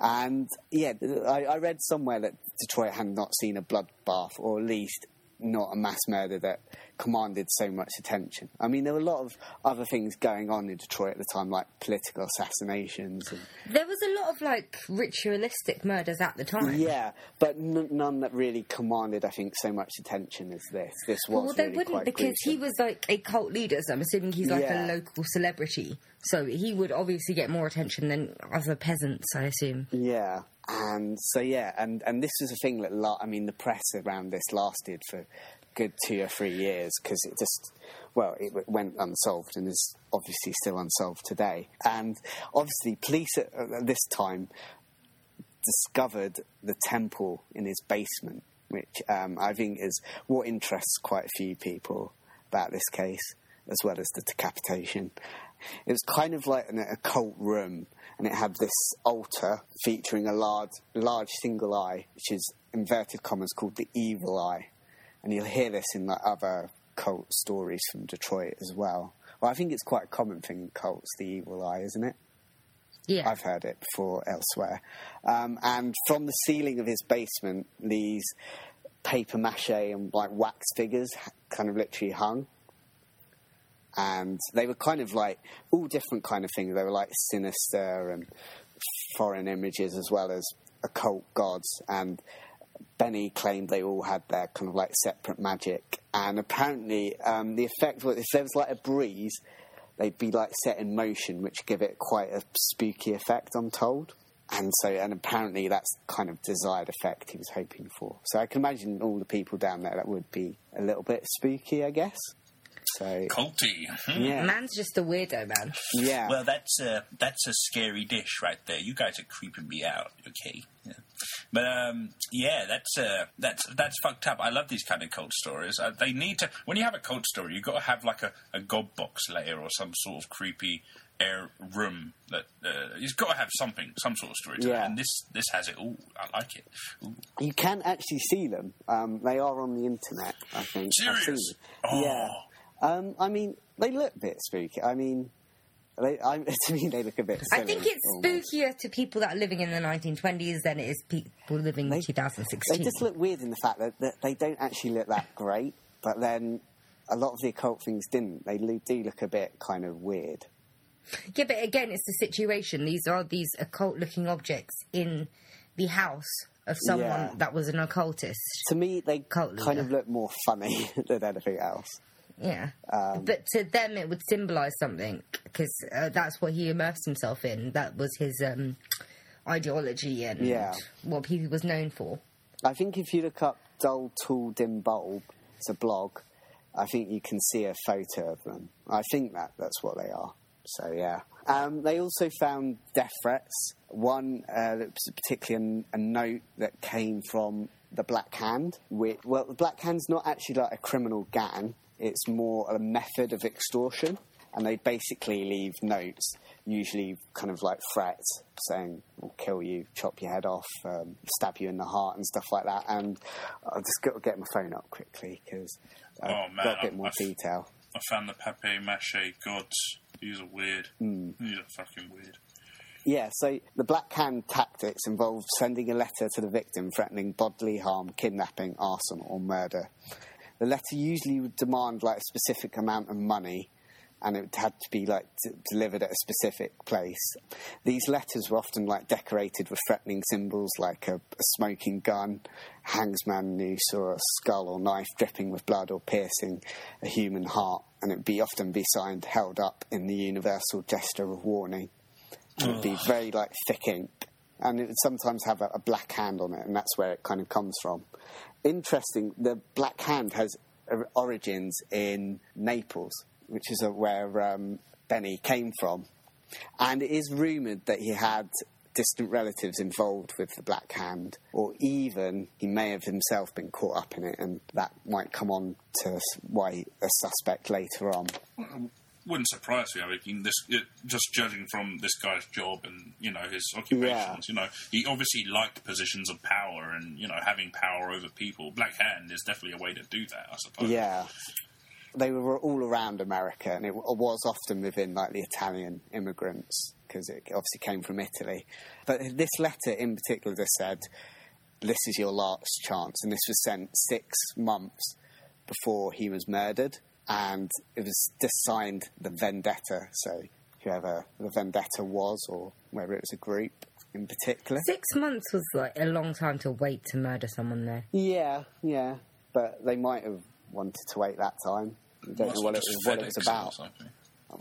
S1: And yeah, I, I read somewhere that Detroit had not seen a bloodbath, or at least not a mass murder that commanded so much attention. I mean, there were a lot of other things going on in Detroit at the time, like political assassinations. And,
S3: There was a lot of like ritualistic murders at the time.
S1: yeah, but n- none that really commanded, I think, so much attention as this. This was
S3: Well, they
S1: really
S3: wouldn't because he was like a cult leader, so I'm assuming he's like
S1: Yeah.
S3: a local celebrity. So he would obviously get more attention than other peasants, I assume.
S1: Yeah, and so yeah, and and this was a thing that I mean, the press around this lasted for good two or three years because it just well, it went unsolved and is obviously still unsolved today. And obviously, police at, at this time discovered the temple in his basement, which um, I think is what interests quite a few people about this case, as well as the decapitation. It was kind of like an occult room, and it had this altar featuring a large, large single eye, which is inverted commas called the evil eye. And you'll hear this in like other cult stories from Detroit as well. Well, I think it's quite a common thing in cults, the evil eye, isn't it?
S3: Yeah.
S1: I've heard it before elsewhere. Um, and from the ceiling of his basement, these paper mache and like wax figures kind of literally hung. And they were kind of like all different kind of things. They were like sinister and foreign images as well as occult gods. And Benny claimed they all had their kind of like separate magic. And apparently, um, the effect was if there was like a breeze, they'd be like set in motion, which give it quite a spooky effect. I'm told. And so, and apparently, that's kind of desired effect he was hoping for. So I can imagine all the people down there that would be a little bit spooky, I guess. So
S2: Culty. Hmm.
S1: yeah,
S3: Man's just a weirdo, man.
S1: yeah.
S2: Well, that's a that's a scary dish right there. You guys are creeping me out. Okay, yeah. but um, yeah, that's uh, that's that's fucked up. I love these kind of cult stories. Uh, they need to when you have a cult story, you've got to have like a, a god box layer or some sort of creepy air room that uh, you've got to have something, some sort of story. To
S1: Yeah.
S2: it. And this this has it. Ooh, I like it. Ooh.
S1: You can actually see them. Um, they are on the internet, I think. I've
S2: Serious? Oh.
S1: Yeah. Um, I mean, they look a bit spooky. I mean, they, I, to me, they look a bit.
S3: I think it's
S1: almost.
S3: spookier to people that are living in the 1920s than it is people living in 2016.
S1: They just look weird in the fact that, that they don't actually look that great, but then a lot of the occult things didn't. They do look a bit kind of weird.
S3: Yeah, but again, it's the situation. These are these occult looking objects in the house of someone
S1: Yeah.
S3: that was an occultist.
S1: To me, they
S3: Cult
S1: kind of look more funny than anything else.
S3: Yeah.
S1: Um,
S3: but to them, it would symbolise something because uh, that's what he immersed himself in. That was his um, ideology and
S1: Yeah.
S3: what he was known for.
S1: I think if you look up Dull Tool Dim Bulb, it's a blog, I think you can see a photo of them. I think that that's what they are. So, yeah. Um, they also found death threats. One, uh, that was particularly a, a note that came from the Black Hand. Which, well, the Black Hand's not actually like a criminal gang, it's more a method of extortion. And they basically leave notes, usually kind of like threats, saying, we'll kill you, chop your head off, um, stab you in the heart, and stuff like that. And I'll just got to get my phone up quickly because I've
S2: Oh, man,
S1: got a bit more
S2: I-
S1: detail.
S2: I found the papier mache gods. These are weird.
S1: Hmm.
S2: These are fucking weird.
S1: Yeah, so the Black Hand tactics involved sending a letter to the victim threatening bodily harm, kidnapping, arson, or murder. The letter usually would demand like a specific amount of money, and it had to be like d- delivered at a specific place. These letters were often like decorated with threatening symbols like a, a smoking gun, hangsman noose, or a skull or knife dripping with blood or piercing a human heart, and it'd be often be signed, held up in the universal gesture of warning. And it'd be very like thick ink, and it would sometimes have a, a black hand on it, and that's where it kind of comes from. Interesting, the black hand has origins in Naples, which is where um, Benny came from, and it is rumoured that he had distant relatives involved with the Black Hand, or even he may have himself been caught up in it, and that might come on to why a suspect later on.
S2: Wouldn't surprise me. I mean, this it, just judging from this guy's job and you know his occupations. You know, he obviously liked positions of power and you know having power over people. Black Hand is definitely a way to do that. I suppose.
S1: Yeah. They were all around America, and it was often within like the Italian immigrants because it obviously came from Italy. But this letter in particular just said, "This is your last chance," and this was sent six months before he was murdered, and it was just signed the Vendetta. So whoever the Vendetta was, or whether it was a group in particular.
S3: Six months was like a long time to wait to murder someone there.
S1: Yeah, yeah, but they might have wanted to wait that time. I don't
S2: Must
S1: know what it was, what it was about.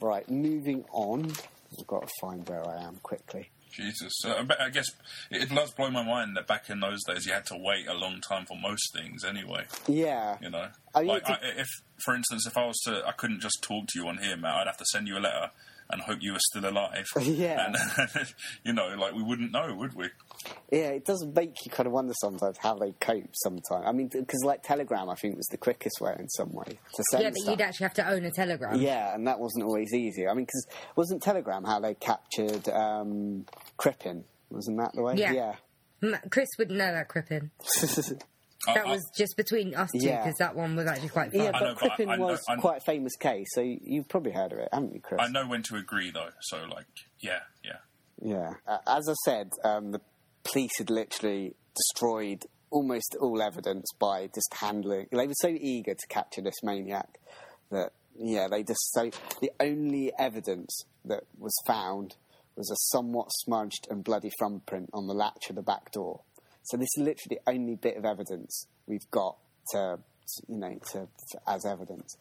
S1: Right, moving on. I've got to find where I am quickly.
S2: Jesus, uh, I guess it does blow my mind that back in those days you had to wait a long time for most things. Anyway,
S1: Yeah,
S2: you know,
S1: I mean,
S2: like I, if, for instance, if I was to, I couldn't just talk to you on here, Matt. I'd have to send you a letter and hope you were still alive.
S1: Yeah.
S2: and, you know, like we wouldn't know, would we?
S1: yeah, it does make you kind of wonder sometimes how they cope. Sometimes, I mean, because like Telegram, I think was the quickest way in some way to send
S3: yeah, but
S1: stuff.
S3: you'd actually have to own a telegram.
S1: Yeah, and that wasn't always easy. I mean, because wasn't Telegram how they captured um, Crippen? Wasn't that the way?
S3: Yeah.
S1: yeah.
S3: Chris would know that Crippen. That
S2: I- I-
S3: was just between us two
S1: Yeah.
S3: because that one was actually quite fun.
S1: Yeah, but
S2: know, but I-
S1: Crippen
S2: I know-
S1: was
S2: I know-
S1: quite a famous case, so you- you've probably heard of it, haven't you, Chris?
S2: I know when to agree, though. So, like, yeah, yeah.
S1: Yeah. Uh, as I said, um, the police had literally destroyed almost all evidence by just handling. They were so eager to capture this maniac that, yeah, they just so. The only evidence that was found was a somewhat smudged and bloody thumbprint on the latch of the back door. So this is literally the only bit of evidence we've got to, you know, to, as evidence.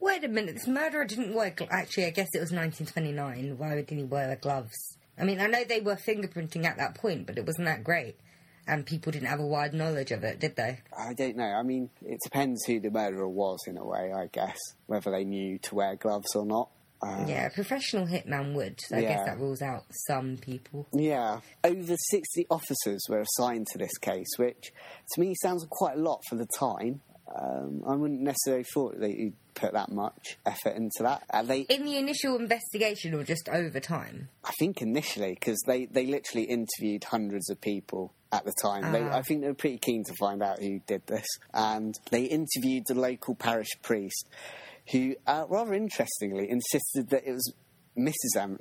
S3: Wait a minute, this murderer didn't wear. Gl- actually, I guess it was 1929. Why didn't he wear gloves? I mean, I know they were fingerprinting at that point, but it wasn't that great, and people didn't have a wide knowledge of it, did they?
S1: I don't know. I mean, it depends who the murderer was in a way, I guess, whether they knew to wear gloves or not. Uh,
S3: Yeah, a professional hitman would. So I
S1: Yeah.
S3: guess that rules out some people.
S1: Yeah. Over 60 officers were assigned to this case, which to me sounds quite a lot for the time. Um, I wouldn't necessarily thought that you'd put that much effort into that. Uh, they,
S3: In the initial investigation, or just over time.
S1: I think initially, because they, they literally interviewed hundreds of people at the time. They,
S3: Ah.
S1: I think they were pretty keen to find out who did this. And they interviewed the local parish priest, who, uh, rather interestingly, insisted that it was Mrs. Am-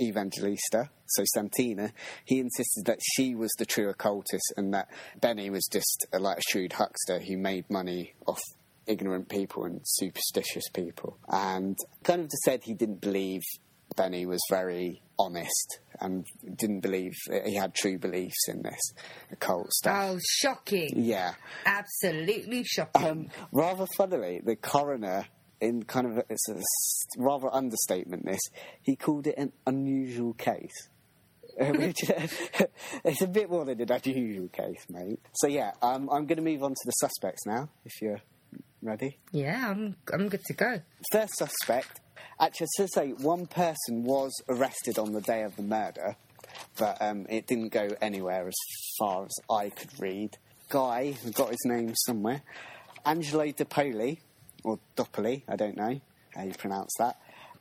S1: Evangelista, so Santina. He insisted that she was the true occultist and that Benny was just uh, like a shrewd huckster who made money off ignorant people and superstitious people. And kind of just said he didn't believe Benny was very honest and didn't believe he had true beliefs in this occult stuff.
S3: Oh, shocking!
S1: Yeah.
S3: Absolutely shocking.
S1: Um, rather funnily, the coroner, in kind of a, it's a rather understatement, this he called it an unusual case. Uh, which, it's a bit more than an unusual case, mate. So yeah, um, I'm going to move on to the suspects now. If you're ready.
S3: Yeah, I'm I'm good to go.
S1: First suspect. Actually, to say one person was arrested on the day of the murder, but um, it didn't go anywhere as far as I could read. Guy, who got his name somewhere, Angelo DiPoli, or Dopoli, I don't know how you pronounce that.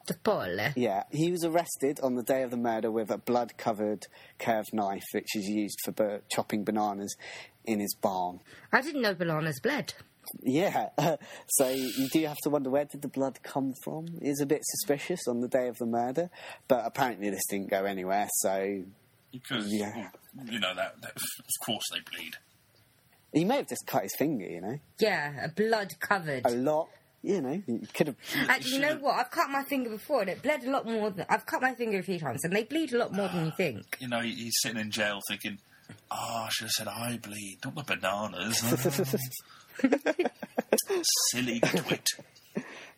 S3: The pole.
S1: Yeah, he was arrested on the day of the murder with a blood covered curved knife, which is used for bu- chopping bananas in his barn.
S3: I didn't know bananas bled.
S1: Yeah, so you do have to wonder where did the blood come from? It is a bit suspicious on the day of the murder, but apparently this didn't go anywhere, so
S2: Because,
S1: Yeah.
S2: you know, that, that, of course they bleed.
S1: He may have just cut his finger, you know?
S3: Yeah, a blood covered.
S1: A lot, you know? He could have.
S3: Actually, you know what? I've cut my finger before, and it bled a lot more than I've cut my finger a few times, and they bleed a lot more than you ah, think.
S2: You know, he's sitting in jail thinking, oh, I should have said I bleed, not the bananas. Silly twit.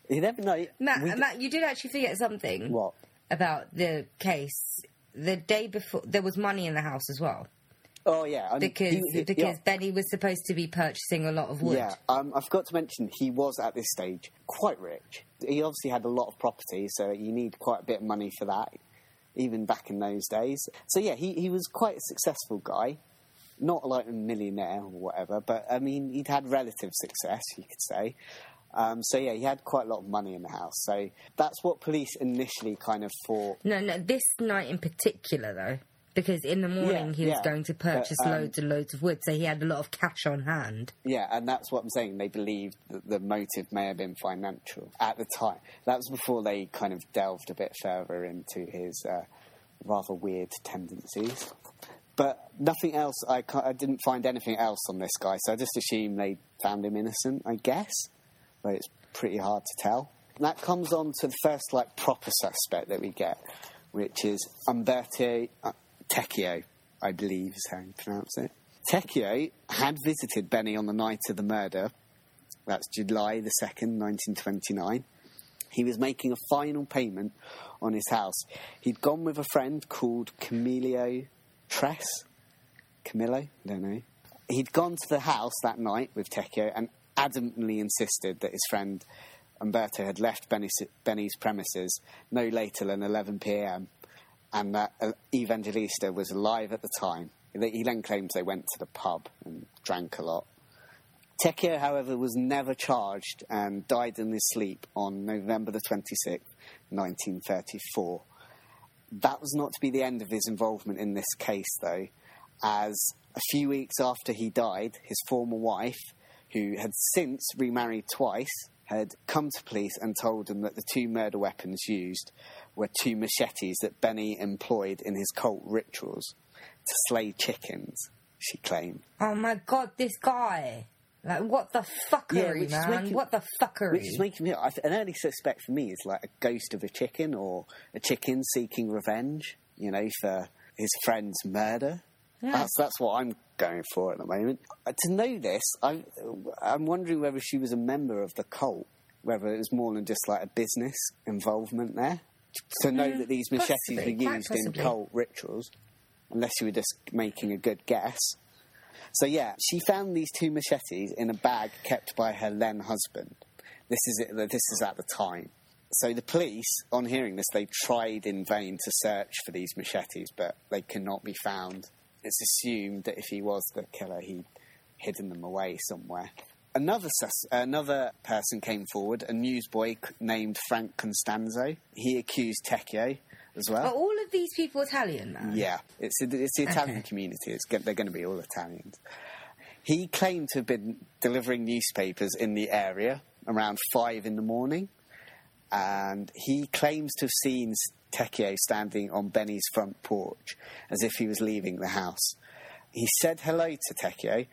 S1: You never know.
S3: Matt,
S1: We uh, d-
S3: Matt, you did actually forget something
S1: What?
S3: about the case. The day before, there was money in the house as well
S1: Oh, yeah. and
S3: because
S1: he- he-
S3: because
S1: yeah.
S3: Benny was supposed to be purchasing a lot of wood.
S1: Yeah, um, I forgot to mention he was at this stage quite rich. He obviously had a lot of property, so you need quite a bit of money for that, even back in those days. So yeah, he, he was quite a successful guy, not like a millionaire or whatever, but I mean he'd had relative success, you could say. Um, so yeah, he had quite a lot of money in the house. So that's what police initially kind of thought.
S3: No, no, this night in particular though, because in the morning
S1: Yeah,
S3: he was
S1: yeah.
S3: going to purchase
S1: But, um,
S3: loads and loads of wood, so he had a lot of cash on hand.
S1: Yeah, and that's what I'm saying. They believed that the motive may have been financial at the time. That was before they kind of delved a bit further into his uh, rather weird tendencies. But nothing else. I, I didn't find anything else on this guy, so I just assume they found him innocent. I guess, but it's pretty hard to tell. And that comes on to the first like proper suspect that we get, which is Umberto uh, Tecchio, I believe is how you pronounce it. Tecchio had visited Benny on the night of the murder. That's July the 2nd, 1929. He was making a final payment on his house. He'd gone with a friend called Camillo Tress. Camillo? I don't know. He'd gone to the house that night with Tecchio and adamantly insisted that his friend Umberto had left Benny's, Benny's premises no later than 11 pm and that uh, Evangelista was alive at the time. He then claims they went to the pub and drank a lot. Tecchio, however, was never charged and died in his sleep on November the 26th, 1934. That was not to be the end of his involvement in this case, though, as a few weeks after he died, his former wife, who had since remarried twice, had come to police and told them that the two murder weapons used were two machetes that Benny employed in his cult rituals to slay chickens, she claimed.
S3: Oh my god, this guy! Like, what the fuckery,
S1: is
S3: man?
S1: making-
S3: what the fuckery?
S1: Which is making me I an early suspect for me is like a ghost of a chicken or a chicken seeking revenge, you know, for his friend's murder.
S3: Yeah.
S1: That's that's what I'm going for at the moment. Uh, to know this, I'm I'm wondering whether she was a member of the cult, whether it was more than just like a business involvement there. To know
S3: Yeah,
S1: that these machetes
S3: possibly,
S1: were used in cult rituals, unless you were just making a good guess. So yeah, she found these two machetes in a bag kept by her then husband. This is it. This is at the time. So the police, on hearing this, they tried in vain to search for these machetes, but they cannot be found. It's assumed that if he was the killer, he'd hidden them away somewhere. Another sus- another person came forward, a newsboy c- named Frank Constanzo. He accused Tecchio as well.
S3: Are all of these people Italian, man?
S1: Yeah, it's it's the Italian
S3: Okay.
S1: community. It's, go- they're going to be all Italians. He claimed to have been delivering newspapers in the area around five in the morning, and he claims to have seen Tecchio standing on Benny's front porch as if he was leaving the house. He said hello to Tecchio.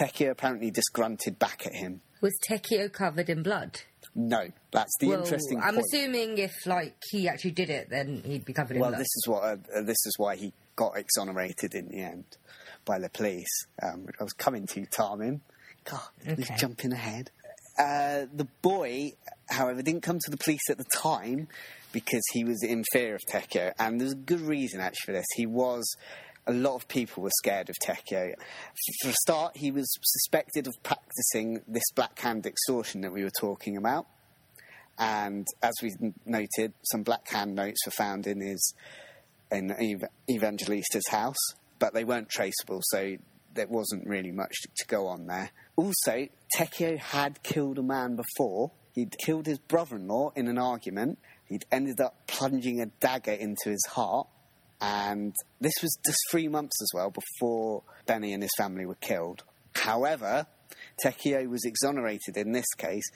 S1: Tecchio apparently just grunted back at him.
S3: Was Tecchio covered in blood?
S1: No, that's the
S3: well,
S1: interesting
S3: I'm
S1: point.
S3: assuming if like he actually did it, then he'd be covered in
S1: Well,
S3: blood.
S1: Well, this is what uh, uh, this is why he got exonerated in the end by the police. Um, I was coming to Tarmin. God, he's
S3: Okay.
S1: jumping ahead. Uh, the boy, however, didn't come to the police at the time because he was in fear of Tecchio, and there's a good reason actually for this. He was. A lot of people were scared of Tecchio. For a start, he was suspected of practicing this black hand extortion that we were talking about. And as we noted, some black hand notes were found in his in Ev- Evangelista's house, but they weren't traceable, so there wasn't really much to go on there. Also, Tecchio had killed a man before. He'd killed his brother-in-law in an argument. He'd ended up plunging a dagger into his heart, and this was just three months as well before Benny and his family were killed. However, Tecchio was exonerated in this case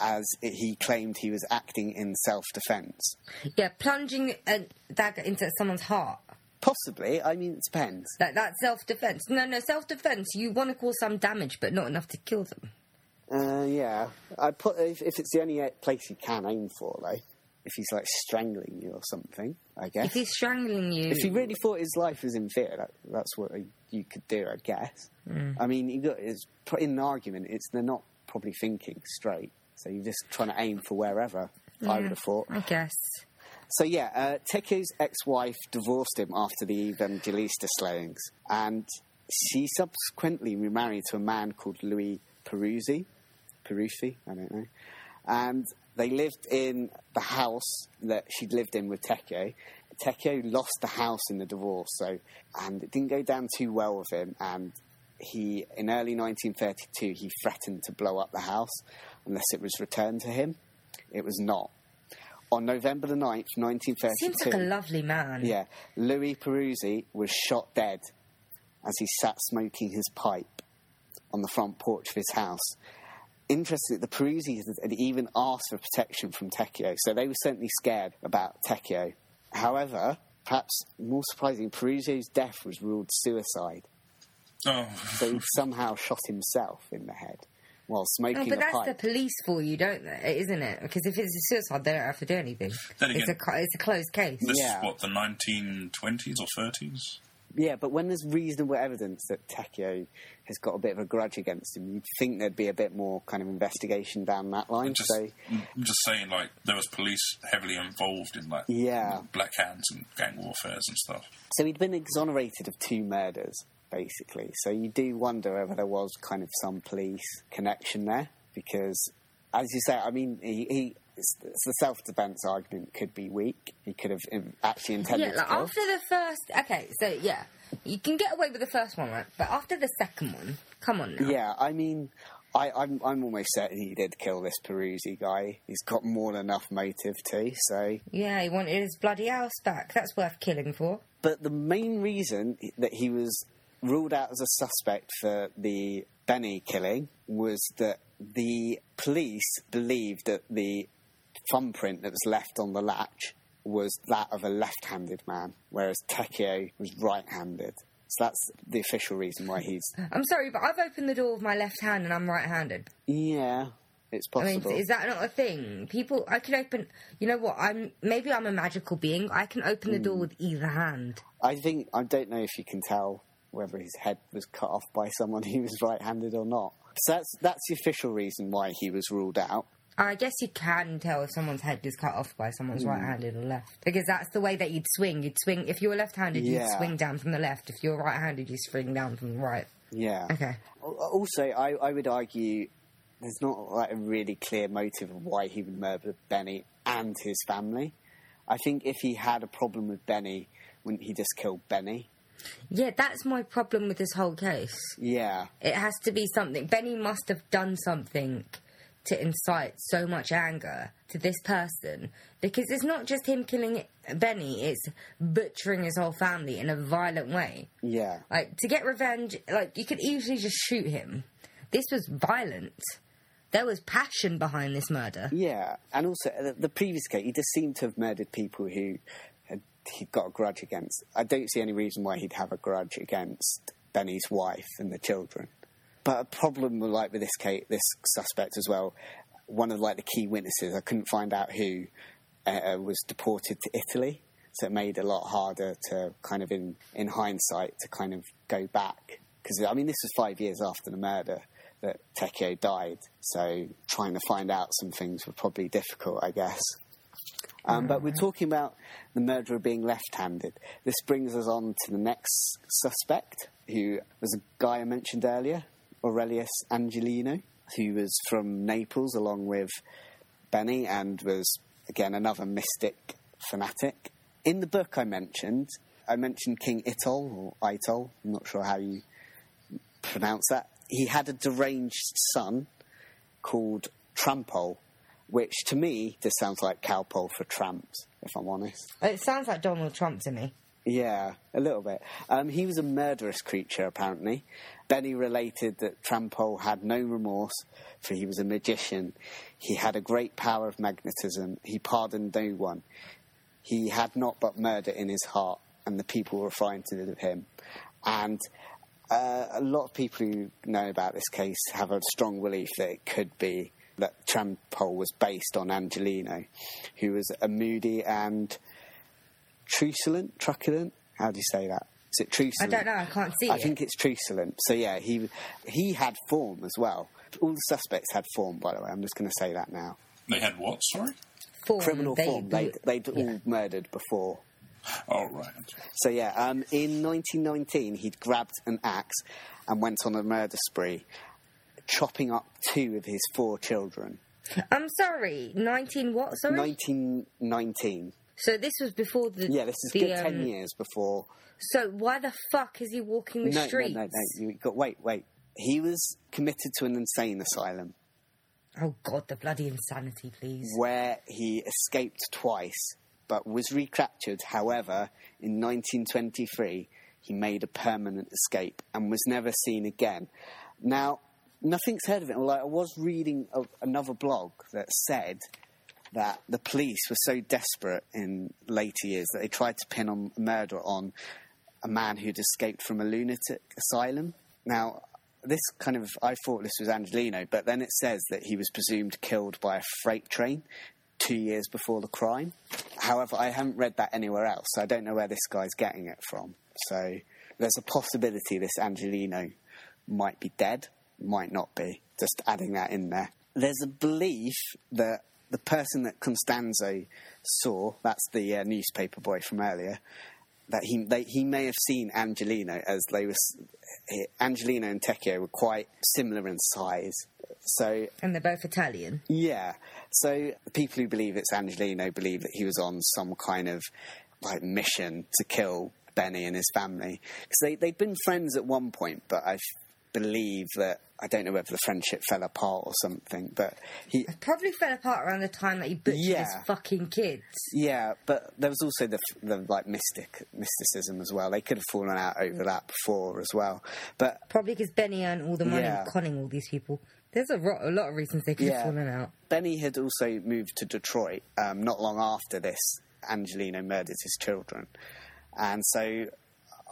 S1: as he claimed he was acting in self-defense.
S3: Yeah, plunging a dagger into someone's heart.
S1: Possibly. I mean, it depends.
S3: Like that's self defense. No, no, self defense. You want to cause some damage, but not enough to kill them.
S1: Uh, yeah. I put if, if it's the only place you can aim for, though. If he's like strangling you or something, I guess.
S3: If he's strangling you,
S1: If he really thought his life was in fear, that, that's what you could do, I guess. I mean, you got it's put in an argument. It's they're not probably thinking straight, so you're just trying to aim for wherever. I would have thought.
S3: I guess.
S1: So yeah, uh, Tecchio's ex-wife divorced him after the Evangelista slayings, and she subsequently remarried to a man called Louis Peruzzi. Peruzzi, I don't know. And they lived in the house that she'd lived in with Tecchio. Tecchio lost the house in the divorce, so and it didn't go down too well with him. And he, in early 1932, he threatened to blow up the house unless it was returned to him. It was not. On November the 9th, 1932.
S3: Seems like a lovely man.
S1: Yeah, Louis Peruzzi was shot dead as he sat smoking his pipe on the front porch of his house. Interestingly, the Peruzzis had even asked for protection from Tecchio, so they were certainly scared about Tecchio. However, perhaps more surprising, Peruzzi's death was ruled suicide,
S2: Oh,
S1: so he somehow shot himself in the head while smoking
S3: Oh, but
S1: a
S3: that's
S1: pipe.
S3: the police for you, don't they? Isn't it? Because if it's a suicide, they don't have to do anything.
S2: Then
S3: it's a
S2: again-
S3: it's a closed case.
S2: this
S1: Yeah.
S2: is what the 1920s or 30s.
S1: Yeah, but when there's reasonable evidence that Tecchio has got a bit of a grudge against him, you'd think there'd be a bit more kind of investigation down that line.
S2: Just,
S1: so,
S2: I'm just saying, like there was police heavily involved in like
S1: yeah.
S2: black hands and gang warfares and stuff.
S1: So he'd been exonerated of two murders, basically. So you do wonder whether there was kind of some police connection there, because, as you say, I mean, he. he it's, it's the self-defense argument could be weak. He could have actually intended
S3: Yeah,
S1: to
S3: like after the first. Okay, so yeah, you can get away with the first one, right? But after the second one, come on now.
S1: Yeah, I mean, I, I'm, I'm almost certain he did kill this Peruzzi guy. He's got more than enough motive to, so.
S3: Yeah, he wanted his bloody house back. That's worth killing for.
S1: But the main reason that he was ruled out as a suspect for the Benny killing was that the police believed that the thumbprint that was left on the latch was that of a left-handed man, whereas Tecchio was right-handed. So that's the official reason why he's.
S3: I'm sorry, but I've opened the door with my left hand and I'm right-handed.
S1: Yeah, it's possible.
S3: I mean, is that not a thing? People, I can open. You know what? I'm maybe I'm a magical being. I can open the door
S1: Hmm.
S3: with either hand.
S1: I think I don't know if you can tell whether his head was cut off by someone who was right-handed or not. So that's that's the official reason why he was ruled out.
S3: Oh, I guess you can tell if someone's head is cut off by someone's hmm. right-handed or left, because that's the way that you'd swing. You'd swing if you were left-handed,
S1: Yeah.
S3: you'd swing down from the left. If you're right-handed, you'd swing down from the right.
S1: Yeah.
S3: Okay.
S1: Also, I, I would argue there's not like a really clear motive of why he would murder Benny and his family. I think if he had a problem with Benny, wouldn't he just kill Benny?
S3: Yeah, that's my problem with this whole case.
S1: Yeah.
S3: It has to be something. Benny must have done something to incite so much anger to this person because it's not just him killing Benny, it's butchering his whole family in a violent way.
S1: Yeah.
S3: Like, to get revenge, like, you could easily just shoot him. This was violent. There was passion behind this murder.
S1: Yeah. And also, uh, the, the previous case, he just seemed to have murdered people who had, he'd got a grudge against. I don't see any reason why he'd have a grudge against Benny's wife and the children. But a problem with, like with this case, this suspect as well. One of like the key witnesses, I couldn't find out who uh, was deported to Italy, so it made it a lot harder to kind of in in hindsight to kind of go back because I mean this was five years after the murder that Tecchio died, so trying to find out some things were probably difficult, I guess. Um, but we're talking about the murderer being left-handed. This brings us on to the next suspect, who was a guy I mentioned earlier, Aurelius Angelino, who was from Naples along with Benny and was again another mystic fanatic. In the book I mentioned, I mentioned King Itol or Itol. I'm not sure how you pronounce that. He had a deranged son called Trampol, which to me just sounds like cowpole for tramps, if I'm honest.
S3: It sounds like Donald Trump to me.
S1: Yeah, a little bit. Um, he was a murderous creature, apparently. Benny related that Trampol had no remorse, for he was a magician. He had a great power of magnetism. He pardoned no one. He had not but murder in his heart, and the people were frightened of him. And uh, a lot of people who know about this case have a strong belief that it could be that Trampol was based on Angelino, who was a moody and truculent, truculent. How do you say that? Is it
S3: I don't know. I can't see
S1: I
S3: it.
S1: think it's truculent. So yeah, he he had form as well. All the suspects had form, by the way. I'm just going to say that now.
S2: They had what? Sorry.
S3: Form,
S1: Criminal
S3: they
S1: form.
S3: do
S1: They'd, they'd
S3: Yeah.
S1: all murdered before.
S2: Oh right.
S1: So yeah, um, in 1919, he'd grabbed an axe and went on a murder spree, chopping up two of his four children.
S3: I'm sorry. 19 what? Sorry.
S1: 1919.
S3: So this was before the.
S1: Yeah, this is
S3: the,
S1: good
S3: um,
S1: ten years before.
S3: So why the fuck is he walking the
S1: No, no,
S3: streets?
S1: no, no. You got wait, wait. He was committed to an insane asylum
S3: Oh God, the bloody insanity, please.
S1: where he escaped twice, but was recaptured. However, in 1923, he made a permanent escape and was never seen again. Now, nothing's heard of it. Like I was reading a, another blog that said that the police were so desperate in later years that they tried to pin on murder on a man who'd escaped from a lunatic asylum. Now, this kind of, I thought this was Angelino, but then it says that he was presumed killed by a freight train two years before the crime. However, I haven't read that anywhere else, so I don't know where this guy's getting it from. So there's a possibility this Angelino might be dead, might not be. Just adding that in there. There's a belief that the person that Constanzo saw, that's the uh, newspaper boy from earlier, that he they, he may have seen Angelino as they was Angelino and Tecchio were quite similar in size. So
S3: And they're both Italian.
S1: yeah, so people who believe it's Angelino believe that he was on some kind of like mission to kill Benny and his family because they they'd been friends at one point, but I believe that I don't know whether the friendship fell apart or something. But he
S3: Probably fell apart around the time that he butchered his fucking kids.
S1: Yeah, but there was also the the like mystic mysticism as well. They could have fallen out over that before as well. But
S3: Probably because Benny earned all the money
S1: Yeah.
S3: conning all these people. There's a, ro- a lot of reasons they could
S1: Yeah.
S3: have fallen out.
S1: Benny had also moved to Detroit um, not long after this. Angelino murdered his children, and so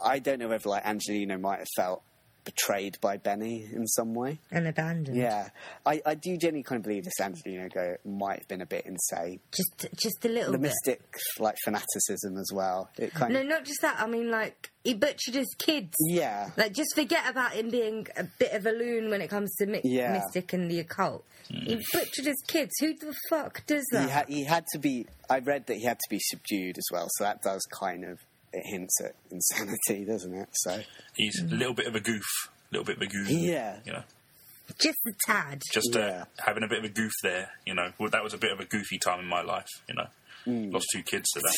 S1: I don't know whether like Angelino might have felt betrayed by Benny in some way.
S3: And abandoned.
S1: Yeah, I, I do genuinely kind of believe this Angelino guy might have been a bit insane.
S3: Just, just a little bit.
S1: The
S3: bit.
S1: mystic like fanaticism as well. It kind
S3: No,
S1: of
S3: not just that. I mean, like he butchered his kids.
S1: yeah.
S3: Like, just forget about him being a bit of a loon when it comes to mi-
S1: Yeah.
S3: mystic and the occult. He hmm. butchered his kids. Who the fuck does that?
S1: He, ha- he had to be. I read that he had to be subdued as well, so that does kind of it hints at insanity, doesn't it? So
S2: He's a little bit of a goof. A little bit of a goof.
S1: Yeah.
S2: You know,
S3: just a tad.
S2: just
S1: Yeah.
S2: uh, having a bit of a goof there. You know, well, that was a bit of a goofy time in my life. You know,
S1: Mm.
S2: lost two kids to that.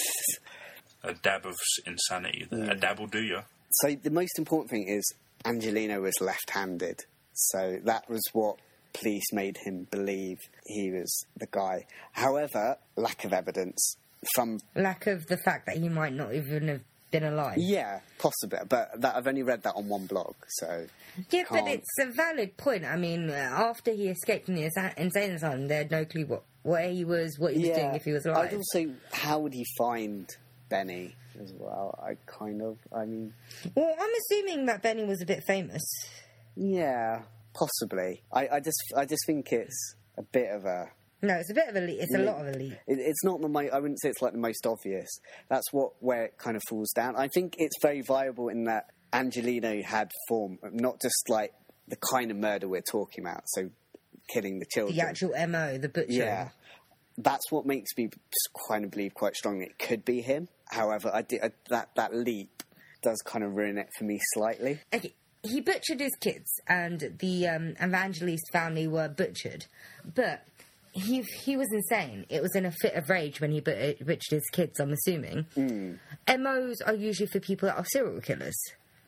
S2: a dab of insanity. A dab will do you.
S1: so the most important thing is Angelino was left-handed, so that was what police made him believe he was the guy. However, lack of evidence from
S3: Lack of the fact that he might not even have been alive.
S1: yeah, possibly, but that I've only read that on one blog, so
S3: Yeah, but
S1: can't-
S3: it's a valid point. I mean, uh, after he escaped from the insane asylum, they had no clue what where he was, what he was doing, if he was alive.
S1: I'd also, how would he find Benny as well? I kind of, I mean,
S3: Well, I'm assuming that Benny was a bit famous.
S1: yeah, possibly. I, I just, I just think it's a bit of a.
S3: No, it's a bit of a leap. It's a lot of a leap.
S1: It, it's not the most. I wouldn't say it's like the most obvious. That's what where it kind of falls down. I think it's very viable in that Angelino had form, not just like the kind of murder we're talking about. So killing the children.
S3: The actual MO, the butcher.
S1: Yeah. that's what makes me kind of believe quite strongly it could be him. However, I did, I, that that leap does kind of ruin it for me slightly.
S3: Okay, he butchered his kids, and the um, Evangelist family were butchered. But he he was insane. It was in a fit of rage when he but- uh, butchered his kids. I'm assuming. Hmm. MOs are usually for people that are serial killers.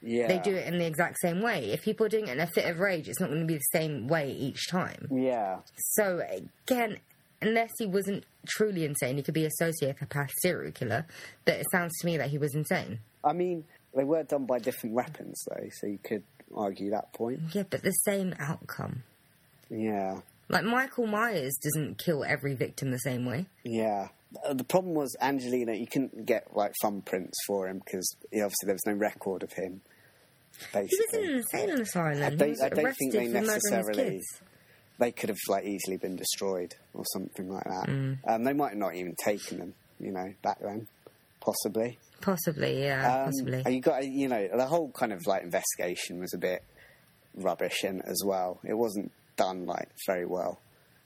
S1: Yeah,
S3: They do it in the exact same way. If people are doing it in a fit of rage, it's not going to be the same way each time.
S1: Yeah,
S3: So again, unless he wasn't truly insane, he could be a sociopath serial killer. But it sounds to me that he was insane.
S1: I mean they were done by different weapons though, so you could argue that point.
S3: Yeah, but the same outcome.
S1: Yeah,
S3: Like Michael Myers doesn't kill every victim the same way.
S1: yeah. Uh, The problem was Angelina. You couldn't get like thumbprints for him because obviously there was no record of him.
S3: He was
S1: Basically,
S3: in an insane asylum.
S1: I don't- I don't think they
S3: for murdering his
S1: necessarily- they could have like easily been destroyed or something like that.
S3: Mm.
S1: Um, they might have not even taken them, you know, back then, possibly.
S3: Possibly, yeah,
S1: Um,
S3: possibly.
S1: you got, you know, the whole kind of like investigation was a bit rubbish in as well. It wasn't done like very well.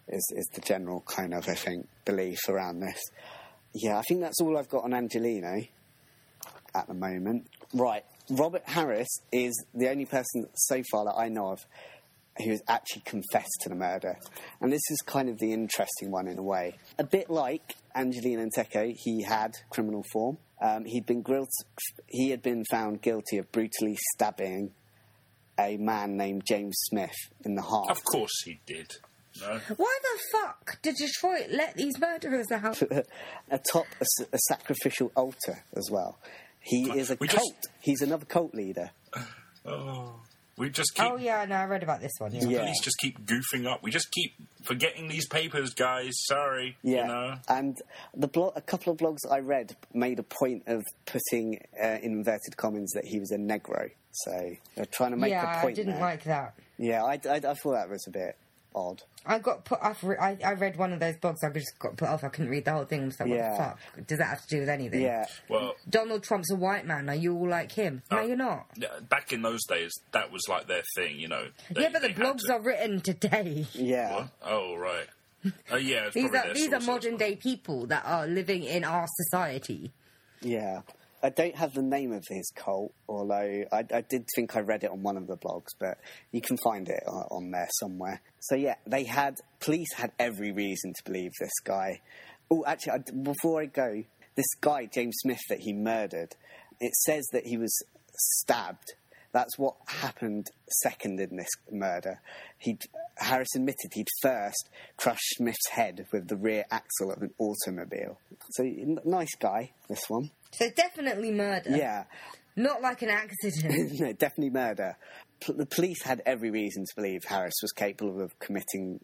S1: Is is the general kind of I think belief around this? Yeah, I think that's all I've got on Angelino at the moment. Right, Robert Harris is the only person so far that I know of who has actually confessed to the murder. And this is kind of the interesting one in a way. A bit like Angelina and Tecchio, he had criminal form. Um, he'd been grilled, he had been found guilty of brutally stabbing a man named James Smith in the heart.
S2: Of course he did. No.
S3: Why the fuck did Detroit let these murderers out?
S1: atop a, s- a sacrificial altar as well. He is a
S2: We
S1: cult.
S2: just-
S1: He's another cult leader.
S2: Oh. We just keep.
S3: oh yeah, no, I read about this one. Yeah.
S1: Yeah.
S2: Police just keep goofing up. We just keep forgetting these papers, guys. Sorry.
S1: Yeah,
S2: You know.
S1: and the blog, a couple of blogs I read made a point of putting uh, in inverted commas that he was a negro. So they're trying to make
S3: yeah,
S1: a point
S3: I didn't
S1: there.
S3: like that.
S1: Yeah, I, I, I thought that was a bit odd.
S3: I got put off. re- I, I read one of those blogs. I just got put off. I couldn't read the whole thing. I was like, what the fuck? Does that have to do with anything?
S1: Yeah,
S2: Well,
S3: Donald Trump's a white man. Are you all like him? No,
S2: Oh.
S3: you're not.
S2: yeah, back in those days, that was like their thing. You know. They-
S3: yeah, but the blogs
S2: to-
S3: are written today.
S1: yeah,
S2: What? Oh right. Oh yeah. it's
S3: These are these are modern day people that are living in our society.
S1: yeah. I don't have the name of his cult, although I, I did think I read it on one of the blogs, but you can find it on, on there somewhere. So yeah, they had police had every reason to believe this guy. Oh, actually, I, before I go, this guy James Smith that he murdered, it says that he was stabbed. That's what happened second in this murder. He Harris admitted he'd first crushed Smith's head with the rear axle of an automobile. So nice guy, this one.
S3: So definitely murder.
S1: Yeah,
S3: Not like an accident.
S1: no, definitely murder. P- the police had every reason to believe Harris was capable of committing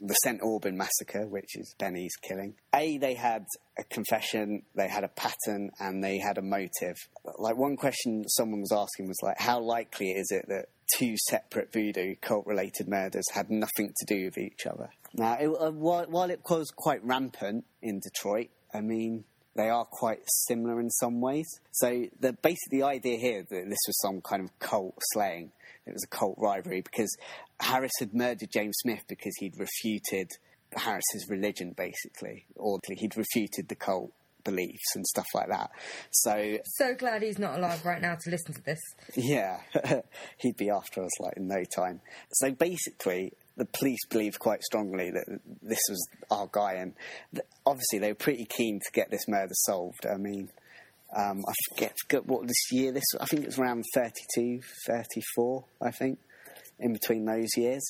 S1: the St. Aubin massacre, which is Benny's killing. A, they had a confession, they had a pattern, and they had a motive. Like one question someone was asking was like, how likely is it that two separate voodoo cult-related murders had nothing to do with each other? Now, it, uh, while, while it was quite rampant in Detroit, I mean, they are quite similar in some ways. So the basically the idea here that this was some kind of cult slaying. It was a cult rivalry because Harris had murdered James Smith because he'd refuted Harris's religion, basically, or he'd refuted the cult beliefs and stuff like that. So
S3: so glad he's not alive right now to listen to this.
S1: yeah, he'd be after us like in no time. So basically, the police believed quite strongly that this was our guy, and th- obviously they were pretty keen to get this murder solved. I mean, um, I forget, forget what this year. This I think it was around 32, 34, I think, in between those years,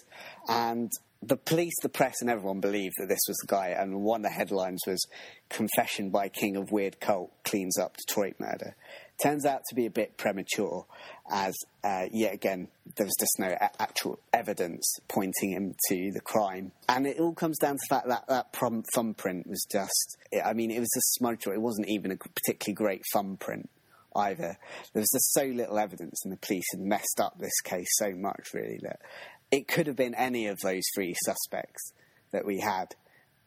S1: and. The police, the press, and everyone believed that this was the guy, and one of the headlines was "Confession by King of Weird Cult cleans up Detroit murder." Turns out to be a bit premature, as uh, yet again there was just no a- actual evidence pointing him to the crime, and it all comes down to the fact that that prom- thumbprint was just. I mean, it was a smudge. It wasn't even a particularly great thumbprint either. There was just so little evidence, and the police had messed up this case so much, really, that it could have been any of those three suspects that we had,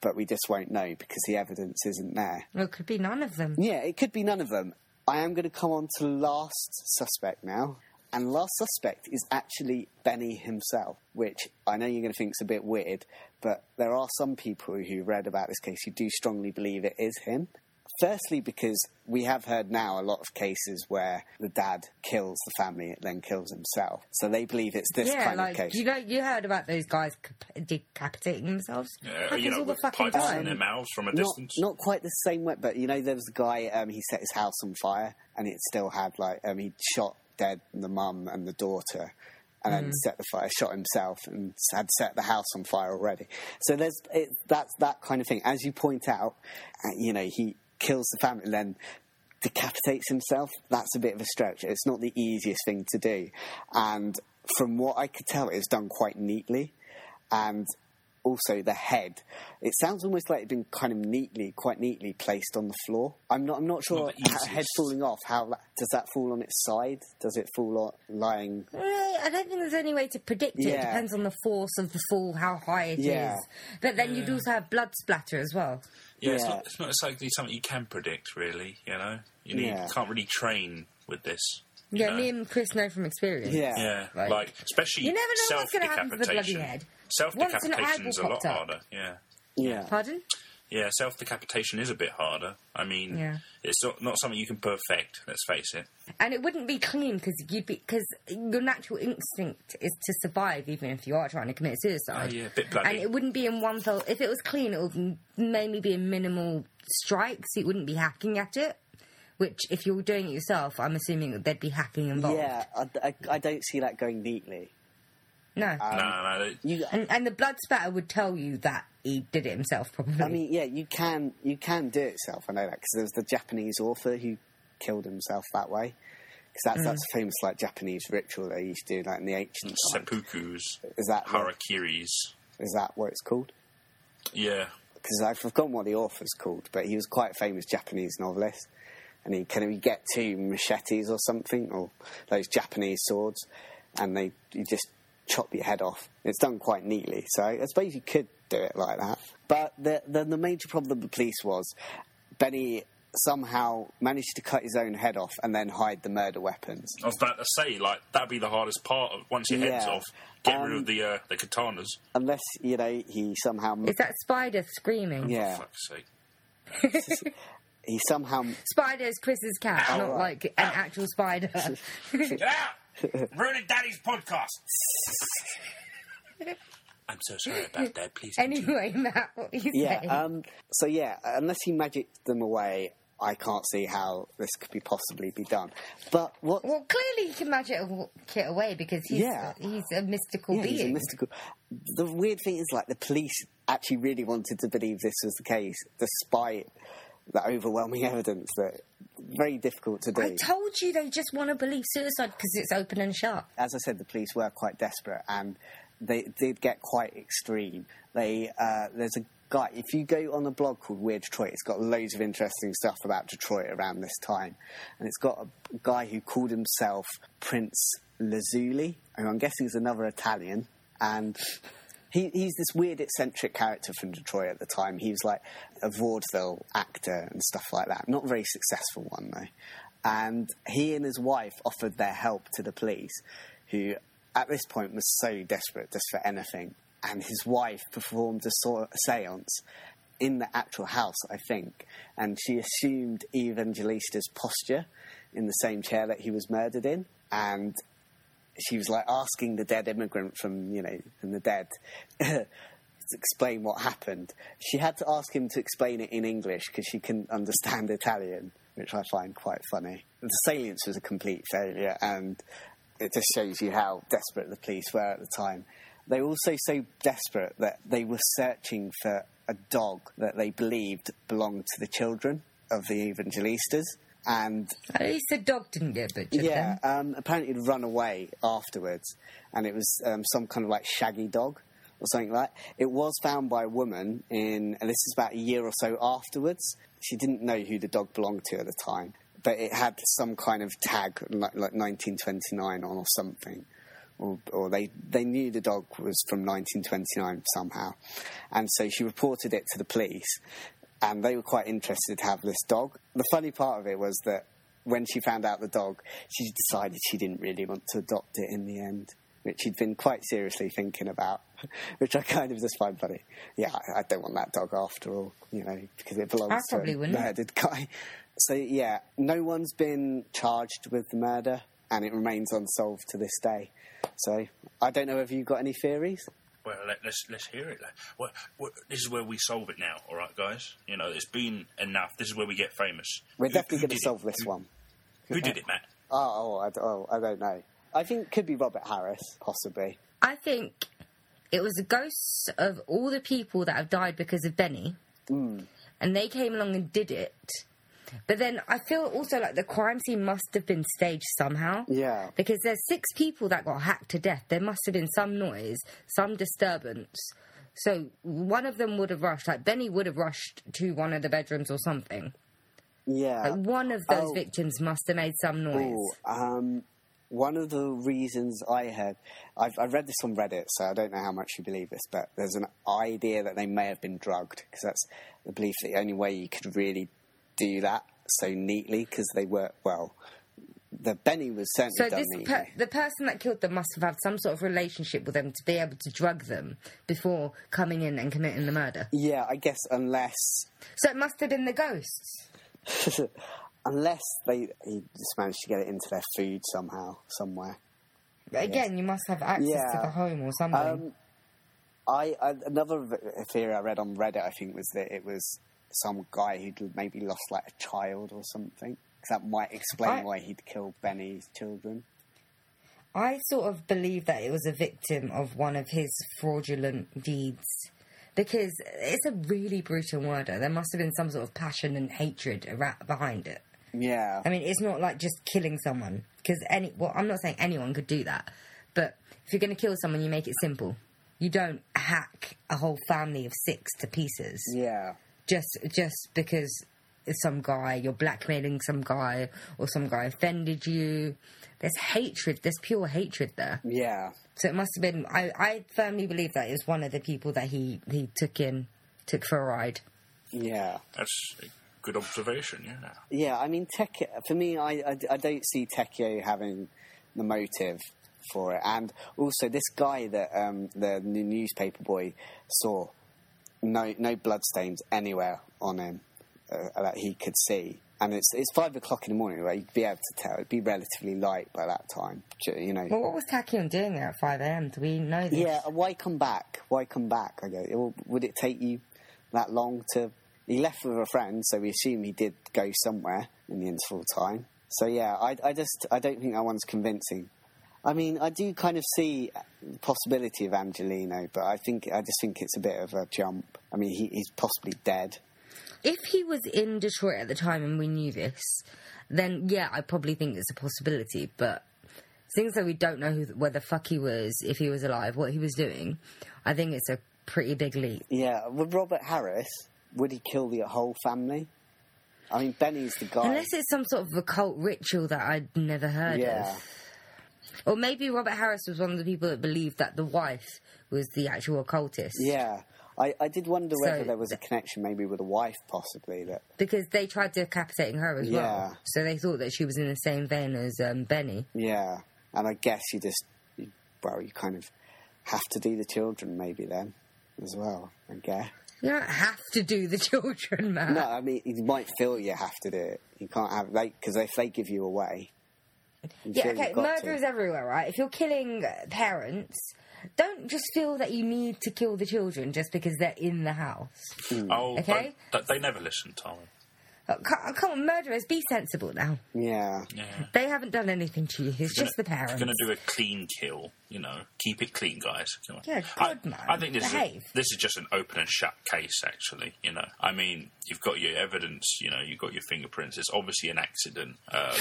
S1: but we just won't know because the evidence isn't there.
S3: Well, it could be none of them.
S1: Yeah, it could be none of them. I am going to come on to last suspect now. And last suspect is actually Benny himself, which I know you're going to think is a bit weird, but there are some people who read about this case who do strongly believe it is him. Firstly, because we have heard now a lot of cases where the dad kills the family and then kills himself. So they believe it's this
S3: yeah,
S1: kind
S3: like
S1: of case.
S3: you know, you heard about those guys decapitating themselves.
S2: Yeah, you know,
S3: all the
S2: with
S3: fucking
S2: pipes in their mouths from a
S1: not,
S2: distance.
S1: not quite the same way, but you know, there was a guy. Um, he set his house on fire, and it still had like um, he shot dead the mum and the daughter, and then set the fire, shot himself, and had set the house on fire already. So there's it, that's that kind of thing. As you point out, uh, you know, he kills the family, and then decapitates himself. That's a bit of a stretch. It's not the easiest thing to do, and from what I could tell, it's done quite neatly, and also the head. It sounds almost like it's been kind of neatly, quite neatly placed on the floor. I'm not. I'm not sure.
S2: Not the
S1: how- head falling off. How does that fall on its side? Does it fall on, lying?
S3: Eh, I don't think there's any way to predict it. It depends on the force of the fall, how high it is.
S1: Yeah.
S3: But then you'd also have blood splatter as well.
S2: Yeah, It's,
S1: Yeah.
S2: not, it's not exactly something you can predict, really. You know, you, need,
S1: Yeah.
S2: you can't really train with this.
S3: Yeah,
S2: know?
S3: me and Chris know from experience.
S1: Yeah.
S2: Yeah,
S3: Like-
S2: like, especially
S3: You never know
S2: self
S3: what's gonna happen to the bloody
S2: decapitation.
S3: head.
S2: Self
S3: Once an
S2: decapitation is a lot
S3: popped up.
S2: harder. Yeah,
S1: Yeah.
S3: Pardon?
S2: yeah. Self decapitation is a bit harder. I mean,
S3: Yeah.
S2: it's not, not something you can perfect. Let's face it.
S3: And it wouldn't be clean because you'd be because your natural instinct is to survive, even if you are trying to commit suicide.
S2: Oh, yeah, a bit bloody.
S3: And it wouldn't be in one fell. If it was clean, it would m- mainly be in minimal strikes. You wouldn't be hacking at it. Which, if you're doing it yourself, I'm assuming that there'd be hacking involved.
S1: Yeah. I, I, I don't see that going neatly.
S3: No.
S1: Um,
S2: no, no, no.
S1: You.
S3: and, and the blood spatter would tell you that he did it himself, probably.
S1: I mean, yeah, you can you can do it yourself. I know that because there was the Japanese author who killed himself that way. Because that's that's a famous like Japanese ritual they used to do like in the ancient times.
S2: Seppukus,
S1: Is that what-
S2: harakiris.
S1: is that what it's called?
S2: Yeah,
S1: because I've forgotten what the author's called, but he was quite a famous Japanese novelist. And he kind of get two machetes or something, or those Japanese swords, and they you just chop your head off. It's done quite neatly, so I suppose you could do it like that. But the the, the major problem of the police was Benny somehow managed to cut his own head off and then hide the murder weapons.
S2: I was about to say, like that'd be the hardest part. Of, once your head's off, get rid
S1: Um,
S2: of the uh, the katanas.
S1: Unless you know he somehow
S3: is that Spider screaming?
S1: yeah
S2: For fuck's sake.
S1: he somehow
S3: Spider is Chris's cat,
S1: Oh,
S3: not
S1: right.
S3: like an actual spider.
S2: Get out! Ruining Daddy's podcast. I'm so sorry about that. Please. continue.
S3: anyway, Matt, what were you
S1: Yeah.
S3: saying?
S1: Um, so yeah, unless he magicked them away, I can't see how this could be possibly be done. But what?
S3: well, clearly he can magic it away because he's
S1: Yeah.
S3: he's a mystical
S1: yeah,
S3: being.
S1: he's a mystical. The weird thing is, like, the police actually really wanted to believe this was the case, despite the overwhelming evidence that very difficult to do.
S3: I told you they just want to believe suicide because it's open and shut.
S1: as I said, the police were quite desperate and they did get quite extreme. They uh, there's a guy. If you go on a blog called Weird Detroit, it's got loads of interesting stuff about Detroit around this time, and it's got a guy who called himself Prince Lazuli, who I'm guessing is another Italian, and. He, he's this weird, eccentric character from Detroit at the time. He was like a vaudeville actor and stuff like that. Not a very successful one, though. And he and his wife offered their help to the police, who at this point was so desperate just for anything. And his wife performed a sort of seance in the actual house, I think, and she assumed Evangelista's posture in the same chair that he was murdered in, and she was like asking the dead immigrant from you know from the dead to explain what happened. She had to ask him to explain it in English because she couldn't understand Italian, which I find quite funny. The salience was a complete failure, and it just shows you how desperate the police were at the time. They were also so desperate that they were searching for a dog that they believed belonged to the children of the Evangelistas. And
S3: At least the dog didn't get butchered.
S1: yeah, um, apparently it'd run away afterwards, and it was um, some kind of like shaggy dog or something like. that. It was found by a woman in, and this is about a year or so afterwards. She didn't know who the dog belonged to at the time, but it had some kind of tag like, like 1929 on or something. Or, or they, they knew the dog was from 1929 somehow. And so she reported it to the police, and they were quite interested to have this dog. The funny part of it was that when she found out the dog, she decided she didn't really want to adopt it in the end, which she'd been quite seriously thinking about, which I kind of just find funny. Yeah, I, I don't want that dog after all, you know, because it belongs
S3: I
S1: to a murdered guy. So yeah, no one's been charged with the murder, and it remains unsolved to this day. So I don't know if you've got any theories.
S2: Well, let, let's let's hear it. Like, what, what, this is where we solve it now, all right, guys. You know, it's been enough. This is where we get famous.
S1: We're
S2: Who-
S1: definitely going to
S2: did it?
S1: solve this
S2: Who-
S1: one.
S2: Who did it, Matt?
S1: Oh, oh, I, oh, I don't know. I think it could be Robert Harris, possibly.
S3: I think it was the ghosts of all the people that have died because of Benny,
S1: Mm.
S3: and they came along and did it. But then I feel also like the crime scene must have been staged somehow.
S1: Yeah.
S3: Because there's six people that got hacked to death. There must have been some noise, some disturbance. So one of them would have rushed, like Benny would have rushed to one of the bedrooms or something.
S1: Yeah.
S3: Like one of those
S1: Oh.
S3: victims must have made some noise.
S1: Ooh, um, one of the reasons I heard, I've, I read this on Reddit, so I don't know how much you believe this, but there's an idea that they may have been drugged because that's the belief that the only way you could really do that so neatly because they work well. The Benny was certainly
S3: So
S1: done
S3: this
S1: neatly.
S3: per- the person that killed them must have had some sort of relationship with them to be able to drug them before coming in and committing the murder.
S1: yeah, I guess unless
S3: So it must have been the ghosts.
S1: unless they he just managed to get it into their food somehow somewhere.
S3: Again, you must have access to the home or something.
S1: Um, I, I another theory I read on Reddit, I think, was that it was some guy who'd maybe lost like a child or something. 'Cause that might explain
S3: I-
S1: why he'd killed Benny's children.
S3: I sort of believe that it was a victim of one of his fraudulent deeds. Because it's a really brutal murder. There must have been some sort of passion and hatred behind it.
S1: Yeah,
S3: I mean, it's not like just killing someone. Because any, well, I'm not saying anyone could do that. But if you're going to kill someone, you make it simple. You don't hack a whole family of six to pieces
S1: yeah,
S3: just just because some guy you're blackmailing some guy or some guy offended you. There's hatred. There's pure hatred there.
S1: yeah.
S3: So it must have been. I, I firmly believe that it was one of the people that he he took in, took for a ride.
S1: Yeah,
S2: That's a good observation. Yeah.
S1: yeah. I mean, Tech. For me, I, I, I don't see Tecchio having the motive for it, and also this guy that um, the newspaper boy saw, no no bloodstains anywhere on him uh, that he could see, and it's it's five o'clock in the morning. Where you'd be able to tell. It'd be relatively light by that time. You know.
S3: Well, what was Tecchio doing there at 5 a.m.? Do we know this?
S1: Yeah, why come back? Why come back? I go. Well, would it take you that long to? He left with a friend, so we assume he did go somewhere in the interval time. So yeah, I, I just I don't think that one's convincing. I mean, I do kind of see the possibility of Angelino, but I think I just think it's a bit of a jump. I mean, he, he's possibly dead.
S3: If he was in Detroit at the time and we knew this, then yeah, I probably think it's a possibility. But things that we don't know who, where the fuck he was, if he was alive, what he was doing, I think it's a pretty big leap.
S1: Yeah, with Robert Harris, would he kill the whole family? I mean, Benny's the guy.
S3: Unless it's some sort of occult ritual that I'd never heard
S1: yeah,
S3: of. Or maybe Robert Harris was one of the people that believed that the wife was the actual occultist.
S1: yeah. I, I did wonder whether there was a connection, maybe with a wife, possibly that
S3: Because they tried decapitating her as
S1: Yeah.
S3: well. So they thought that she was in the same vein as um, Benny.
S1: Yeah, and I guess you just, you, well, you kind of have to do the children maybe then as well. I guess.
S3: You don't have to do the children, man.
S1: No, I mean you might feel you have to do it. You can't have like because if they give you away. You
S3: Yeah, okay,
S1: you've
S3: murder
S1: to.
S3: is everywhere, right? If you're killing uh, parents, don't just feel that you need to kill the children just because they're in the house.
S2: Oh,
S3: Okay.
S2: but they never listen, Tom.
S3: Uh, Come on, murderers, be sensible now.
S1: Yeah,
S2: Yeah.
S3: They haven't done anything to you. It's just the parents.
S2: Going to do a clean kill, you know. Keep it clean, guys. Come on.
S3: Yeah,
S2: I,
S3: good man.
S2: I think this is,
S3: Behave.
S2: this is just an open and shut case, actually. You know, I mean, you've got your evidence. You know, you've got your fingerprints. It's obviously an accident. Uh,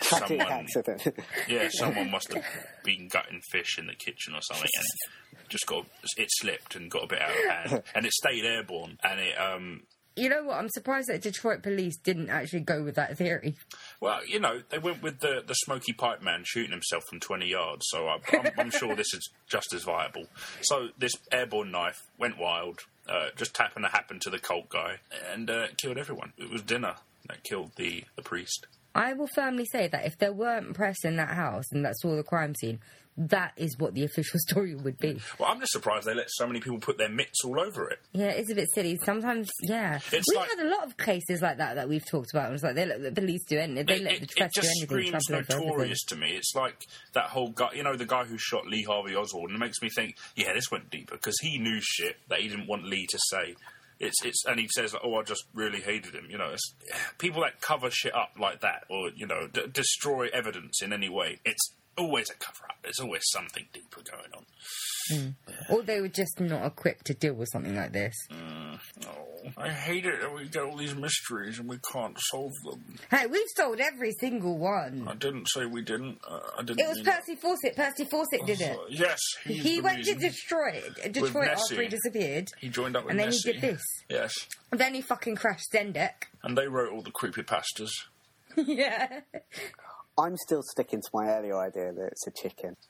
S1: tragic
S2: Someone-
S1: accident.
S2: yeah, someone must have been gutting fish in the kitchen or something, and just got it slipped and got a bit out of hand, and it stayed airborne, and it um
S3: You know what? I'm surprised that Detroit police didn't actually go with that theory.
S2: Well, you know, they went with the, the smoky pipe man shooting himself from 20 yards, so I, I'm, I'm sure this is just as viable. So this airborne knife went wild, uh, just happened to happen to the cult guy, and uh, killed everyone. It was dinner. that killed the the priest.
S3: I will firmly say that if there weren't press in that house and that's all the crime scene, that is what the official story would be.
S2: Well, I'm just surprised they let so many people put their mitts all over it.
S3: Yeah, it's a bit silly. Sometimes, yeah.
S2: It's
S3: we've
S2: like-
S3: had a lot of cases like that that we've talked about. It's like they let the police do anything. They
S2: it,
S3: let
S2: it-
S3: the
S2: it
S3: press do
S2: just
S3: anything.
S2: screams notorious to me. It's like that whole guy, you know, the guy who shot Lee Harvey Oswald, and it makes me think, yeah, this went deeper because he knew shit that he didn't want Lee to say. It's it's and he says, like, oh, I just really hated him. You know, it's, people that cover shit up like that, or you know, d- destroy evidence in any way. It's always a cover up. There's always something deeper going on.
S3: Or they were just not equipped to deal with something like this.
S2: Oh, I hate it that we get all these mysteries and we can't solve them.
S3: Hey, we've solved every single one.
S2: I didn't say we didn't. Uh, I didn't.
S3: It was Percy Fawcett. Percy Fawcett did it.
S2: Uh, yes,
S3: He went to Detroit, Detroit after he disappeared,
S2: He joined up with
S3: and then
S2: Nessie.
S3: he did this.
S2: Yes,
S3: And then he fucking crashed Zendek.
S2: and they wrote all the creepy pastas.
S3: yeah.
S1: I'm still sticking to my earlier idea that it's a chicken.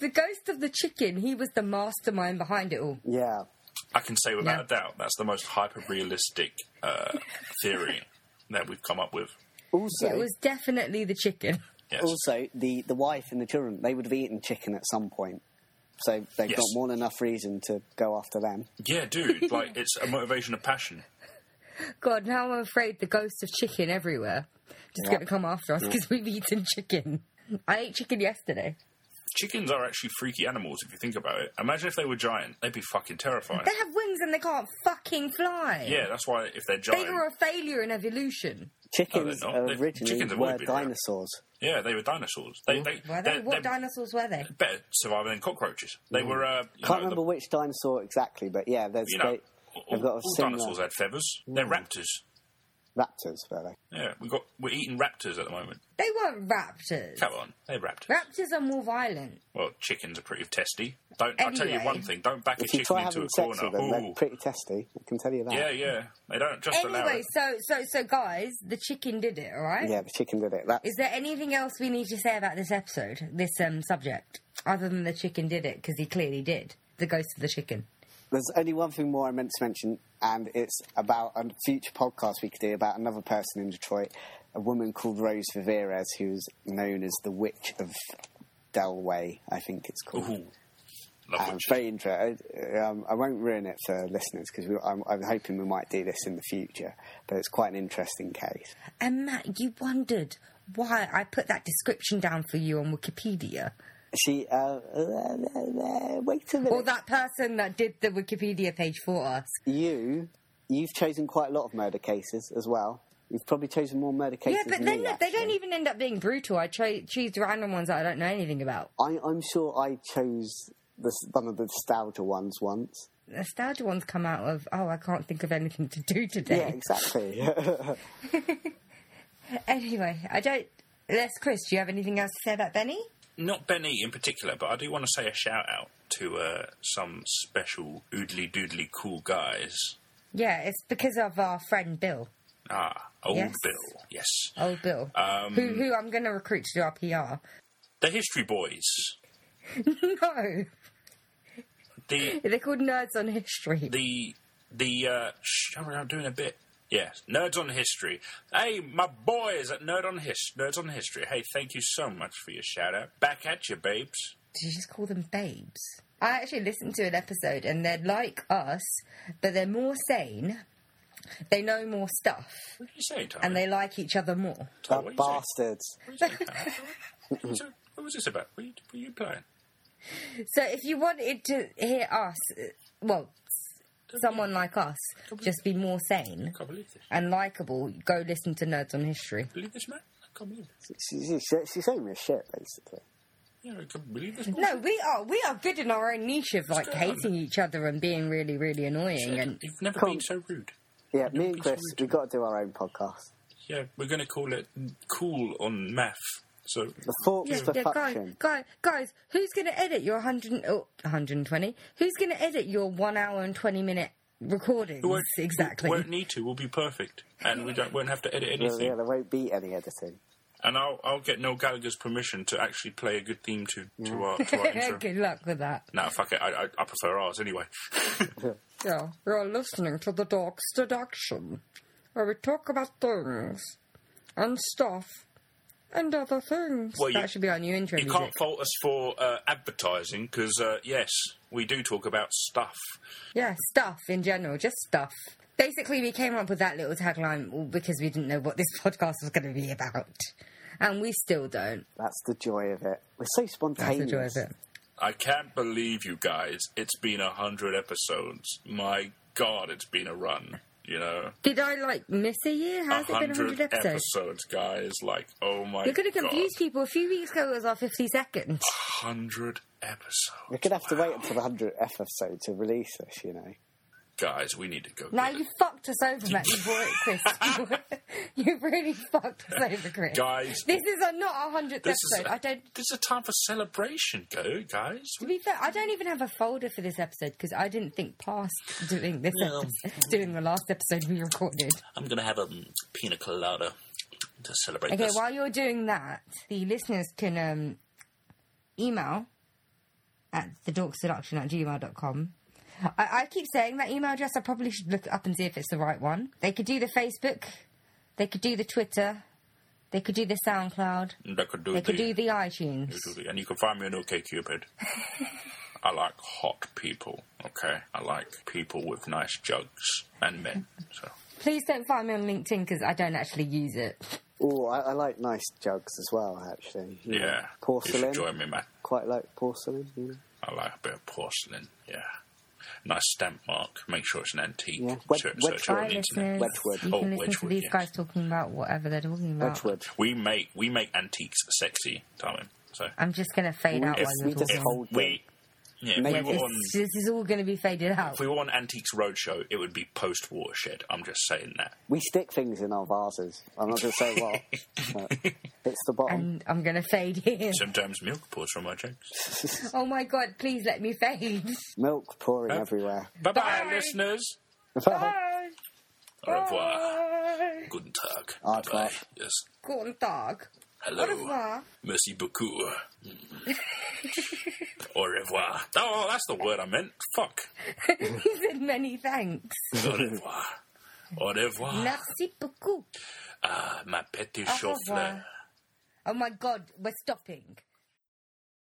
S3: The ghost of the chicken, he was the mastermind behind it all.
S1: Yeah.
S2: I can say without
S3: Yeah.
S2: a doubt that's the most hyper realistic uh, theory that we've come up with.
S1: Also,
S3: It was definitely the chicken.
S2: Yes.
S1: also the, the wife and the children, they would have eaten chicken at some point. So they've
S2: Yes.
S1: got more than enough reason to go after them.
S2: Yeah, dude. Like it's a motivation of passion.
S3: God, now I'm afraid the ghost of chicken everywhere. Just
S1: Yeah.
S3: going to come after us because we've eaten chicken. I ate chicken yesterday.
S2: Chickens are actually freaky animals if you think about it. Imagine if they were giant; they'd be fucking terrifying.
S3: They have wings and they can't fucking fly.
S2: Yeah, that's why if they're giant.
S3: They were a failure in evolution.
S1: Chickens
S2: not.
S1: Originally
S2: chickens
S1: were
S2: always been
S1: dinosaurs.
S2: yeah, they were dinosaurs. They, they,
S3: Were they? What dinosaurs were they?
S2: better surviving than cockroaches. They were. Uh,
S1: Can't
S2: know,
S1: remember which dinosaur exactly, but yeah, there's
S2: The, you know,
S1: they,
S2: all,
S1: they've got a
S2: all dinosaurs had feathers. They're raptors.
S1: raptors, were they?
S2: Yeah, we got we're eating raptors at the moment.
S3: They weren't raptors.
S2: Come on, they're raptors.
S3: Raptors are more violent.
S2: Well, chickens are pretty testy. Don't I'll tell you one thing: don't back a
S1: If you
S2: chicken
S1: try
S2: into
S1: having
S2: a
S1: sex
S2: corner.
S1: with them, they're
S2: Ooh.
S1: pretty testy. I can tell you that.
S2: Yeah, yeah. They don't just allow
S3: Anyway,
S2: it.
S3: so so so guys, the chicken did it, all right?
S1: Yeah, the chicken did it. That's
S3: Is there anything else we need to say about this episode, this um subject, other than the chicken did it because he clearly did? The ghost of the chicken.
S1: There's only one thing more I meant to mention, and it's about a future podcast we could do about another person in Detroit, a woman called Rose Viveres, who's known as the Witch of Delray, I think it's called.
S2: Ooh. Love
S1: Um, very interesting. Um, I won't ruin it for listeners because I'm, I'm hoping we might do this in the future, but it's quite an interesting case.
S3: And Matt, you wondered why I put that description down for you on Wikipedia,
S1: She, uh, wait a minute.
S3: or that person that did the Wikipedia page for us.
S1: you, you've chosen quite a lot of murder cases as well. You've probably chosen more murder cases.
S3: Yeah, but then
S1: me,
S3: they don't even end up being brutal. I cho- choose random ones that I don't know anything about.
S1: I, I'm sure I chose this, one of the nostalgia ones once.
S3: Nostalgia ones come out of oh, I can't think of anything to do today.
S1: Yeah, exactly.
S3: Anyway, I don't. Les, Chris, do you have anything else to say about Benny?
S2: Not Benny in particular, but I do want to say a shout out to uh, some special oodly doodly cool guys.
S3: Yeah, it's because of our friend Bill,
S2: Ah, old
S3: Yes.
S2: Bill. Yes.
S3: old Bill,
S2: Um,
S3: who who I'm going to recruit to do our PR.
S2: The History Boys.
S3: no,
S2: The
S3: they're called Nerds on History.
S2: the the uh shh, I'm doing a bit. Yes, Nerds on History. Hey, my boys at Nerd on His Nerds on History. Hey, thank you so much for your shout out. Back at you, babes.
S3: Did you just call them babes? I actually listened to an episode, and they're like us, but they're more sane. They know more stuff,
S2: What did you say, Tom?
S3: and they like each other more.
S2: Tom, what did you say?
S1: bastards.
S2: What did you say, Tom? What was it- what was this about? What are you, what are you playing?
S3: So if you wanted to hear us, uh, well, someone like us, just be more sane
S2: I can't believe this.
S3: and likable, go listen to Nerds on History.
S2: Believe this, man? I can't believe this.
S1: She, she, she, she's saying me shit, basically.
S2: Yeah, I can't believe this.
S3: No, we are we are good in our own niche of like
S2: going on?
S3: hating each other and being really really annoying and
S2: You've never
S1: Come-
S2: been so rude.
S1: Yeah, me and Chris,
S2: rude.
S1: we've got to do our own podcast.
S2: Yeah, we're going to call it Cool on Math. So,
S1: The Forks
S3: yeah,
S1: for
S3: yeah, guys, guys, guys, who's going to edit your 100, oh, 120? Who's going to edit your one hour and 20 minute recordings?
S2: we won't,
S3: exactly.
S2: We won't need to. We'll be perfect, and we don't won't have to edit anything.
S1: yeah, there won't be any editing.
S2: And I'll I'll get Noel Gallagher's permission to actually play a good theme to to our to our intro.
S3: Good luck with that.
S2: No, fuck it. I, I I prefer ours anyway.
S3: Yeah, you're listening to the Dorks Deduction. where we talk about things and stuff and other things.
S2: Well,
S3: that
S2: you-
S3: should be our new intro
S2: You
S3: music.
S2: can't fault us for uh, advertising because, uh, yes, we do talk about stuff.
S3: Yeah, stuff in general, just stuff. Basically, we came up with that little tagline because we didn't know what this podcast was going to be about. And we still don't.
S1: That's the joy of it. We're so
S3: That's
S1: spontaneous.
S3: the joy of it.
S2: I can't believe you guys. It's been a hundred episodes. My God, it's been a run. You know,
S3: Did I, like, miss a year?
S2: a
S3: How's it been 100 episodes?
S2: episodes, guys. Like, oh my
S3: You're going to
S2: God.
S3: confuse people. A few weeks ago, it was our 50 seconds.
S2: Hundred episodes.
S1: We're going to have to wait until the 100th episode to release this, you know.
S2: Guys, we need to go.
S3: Now you fucked us over, Matt. You brought it, Chris. You've really fucked us over, Chris.
S2: Guys,
S3: This is a, not our hundredth
S2: this
S3: episode.
S2: is
S3: I don't.
S2: this is a time for celebration, go guys.
S3: To be fair, I don't even have a folder for this episode because I didn't think past doing this
S2: No.
S3: episode, doing the last episode we recorded.
S2: I'm gonna have a um, pina colada to celebrate
S3: Okay,
S2: this.
S3: while you're doing that, the listeners can um, email at thedorkseduction at gmail.com. I, I keep saying that email address. I probably should look it up and see if it's the right one. They could do the Facebook, they could do the Twitter, they could do the SoundCloud,
S2: That could do
S3: they
S2: the,
S3: could do the iTunes.
S2: you do the- and you can find me on OkCupid. I like hot people. Okay, I like people with nice jugs and men. So
S3: Please don't find me on LinkedIn because I don't actually use it.
S1: Oh, I, I like nice jugs as well, actually. You know,
S2: yeah, you
S1: Porcelain.
S2: should join me, man.
S1: Quite like porcelain, you know.
S2: I like a bit of porcelain. Yeah, nice stamp mark. Make sure it's an antique.
S1: Yeah, wed-
S2: Search,
S1: Wedgwood.
S2: search it on the internet.
S3: listeners,
S1: Wedgwood.
S3: you
S2: Oh,
S3: can listen to these
S2: yes.
S3: guys talking about whatever they're talking about.
S1: Wedgwood.
S2: We make we make antiques sexy, Tommy. So
S3: I'm just going to fade out
S1: If
S3: while you're
S1: just
S3: talking.
S1: hold them.
S2: we yeah, if we were
S3: This,
S2: on
S3: this is all going to be faded out.
S2: if we were on Antiques Roadshow, it would be post watershed. I'm just saying that.
S1: We stick things in our vases. I'm not going to say what. but it's the bottom.
S3: And I'm going to fade in.
S2: Sometimes milk pours from my jugs.
S3: Oh my god, please let me fade.
S1: Milk pouring
S2: Huh?
S1: everywhere.
S2: Bye bye,
S3: Bye.
S2: listeners.
S3: Bye.
S2: Au revoir.
S3: Bye.
S2: Guten Tag.
S1: Au
S2: Bye
S1: revoir.
S2: Yes.
S3: Guten Tag. Au
S2: Hello.
S3: revoir.
S2: Merci beaucoup. Au revoir. Oh, that's the word I meant. Fuck.
S3: he said many thanks.
S2: Au revoir. Au revoir.
S3: Merci beaucoup.
S2: Ah, ma petit chauffeur.
S3: Oh my god, we're stopping.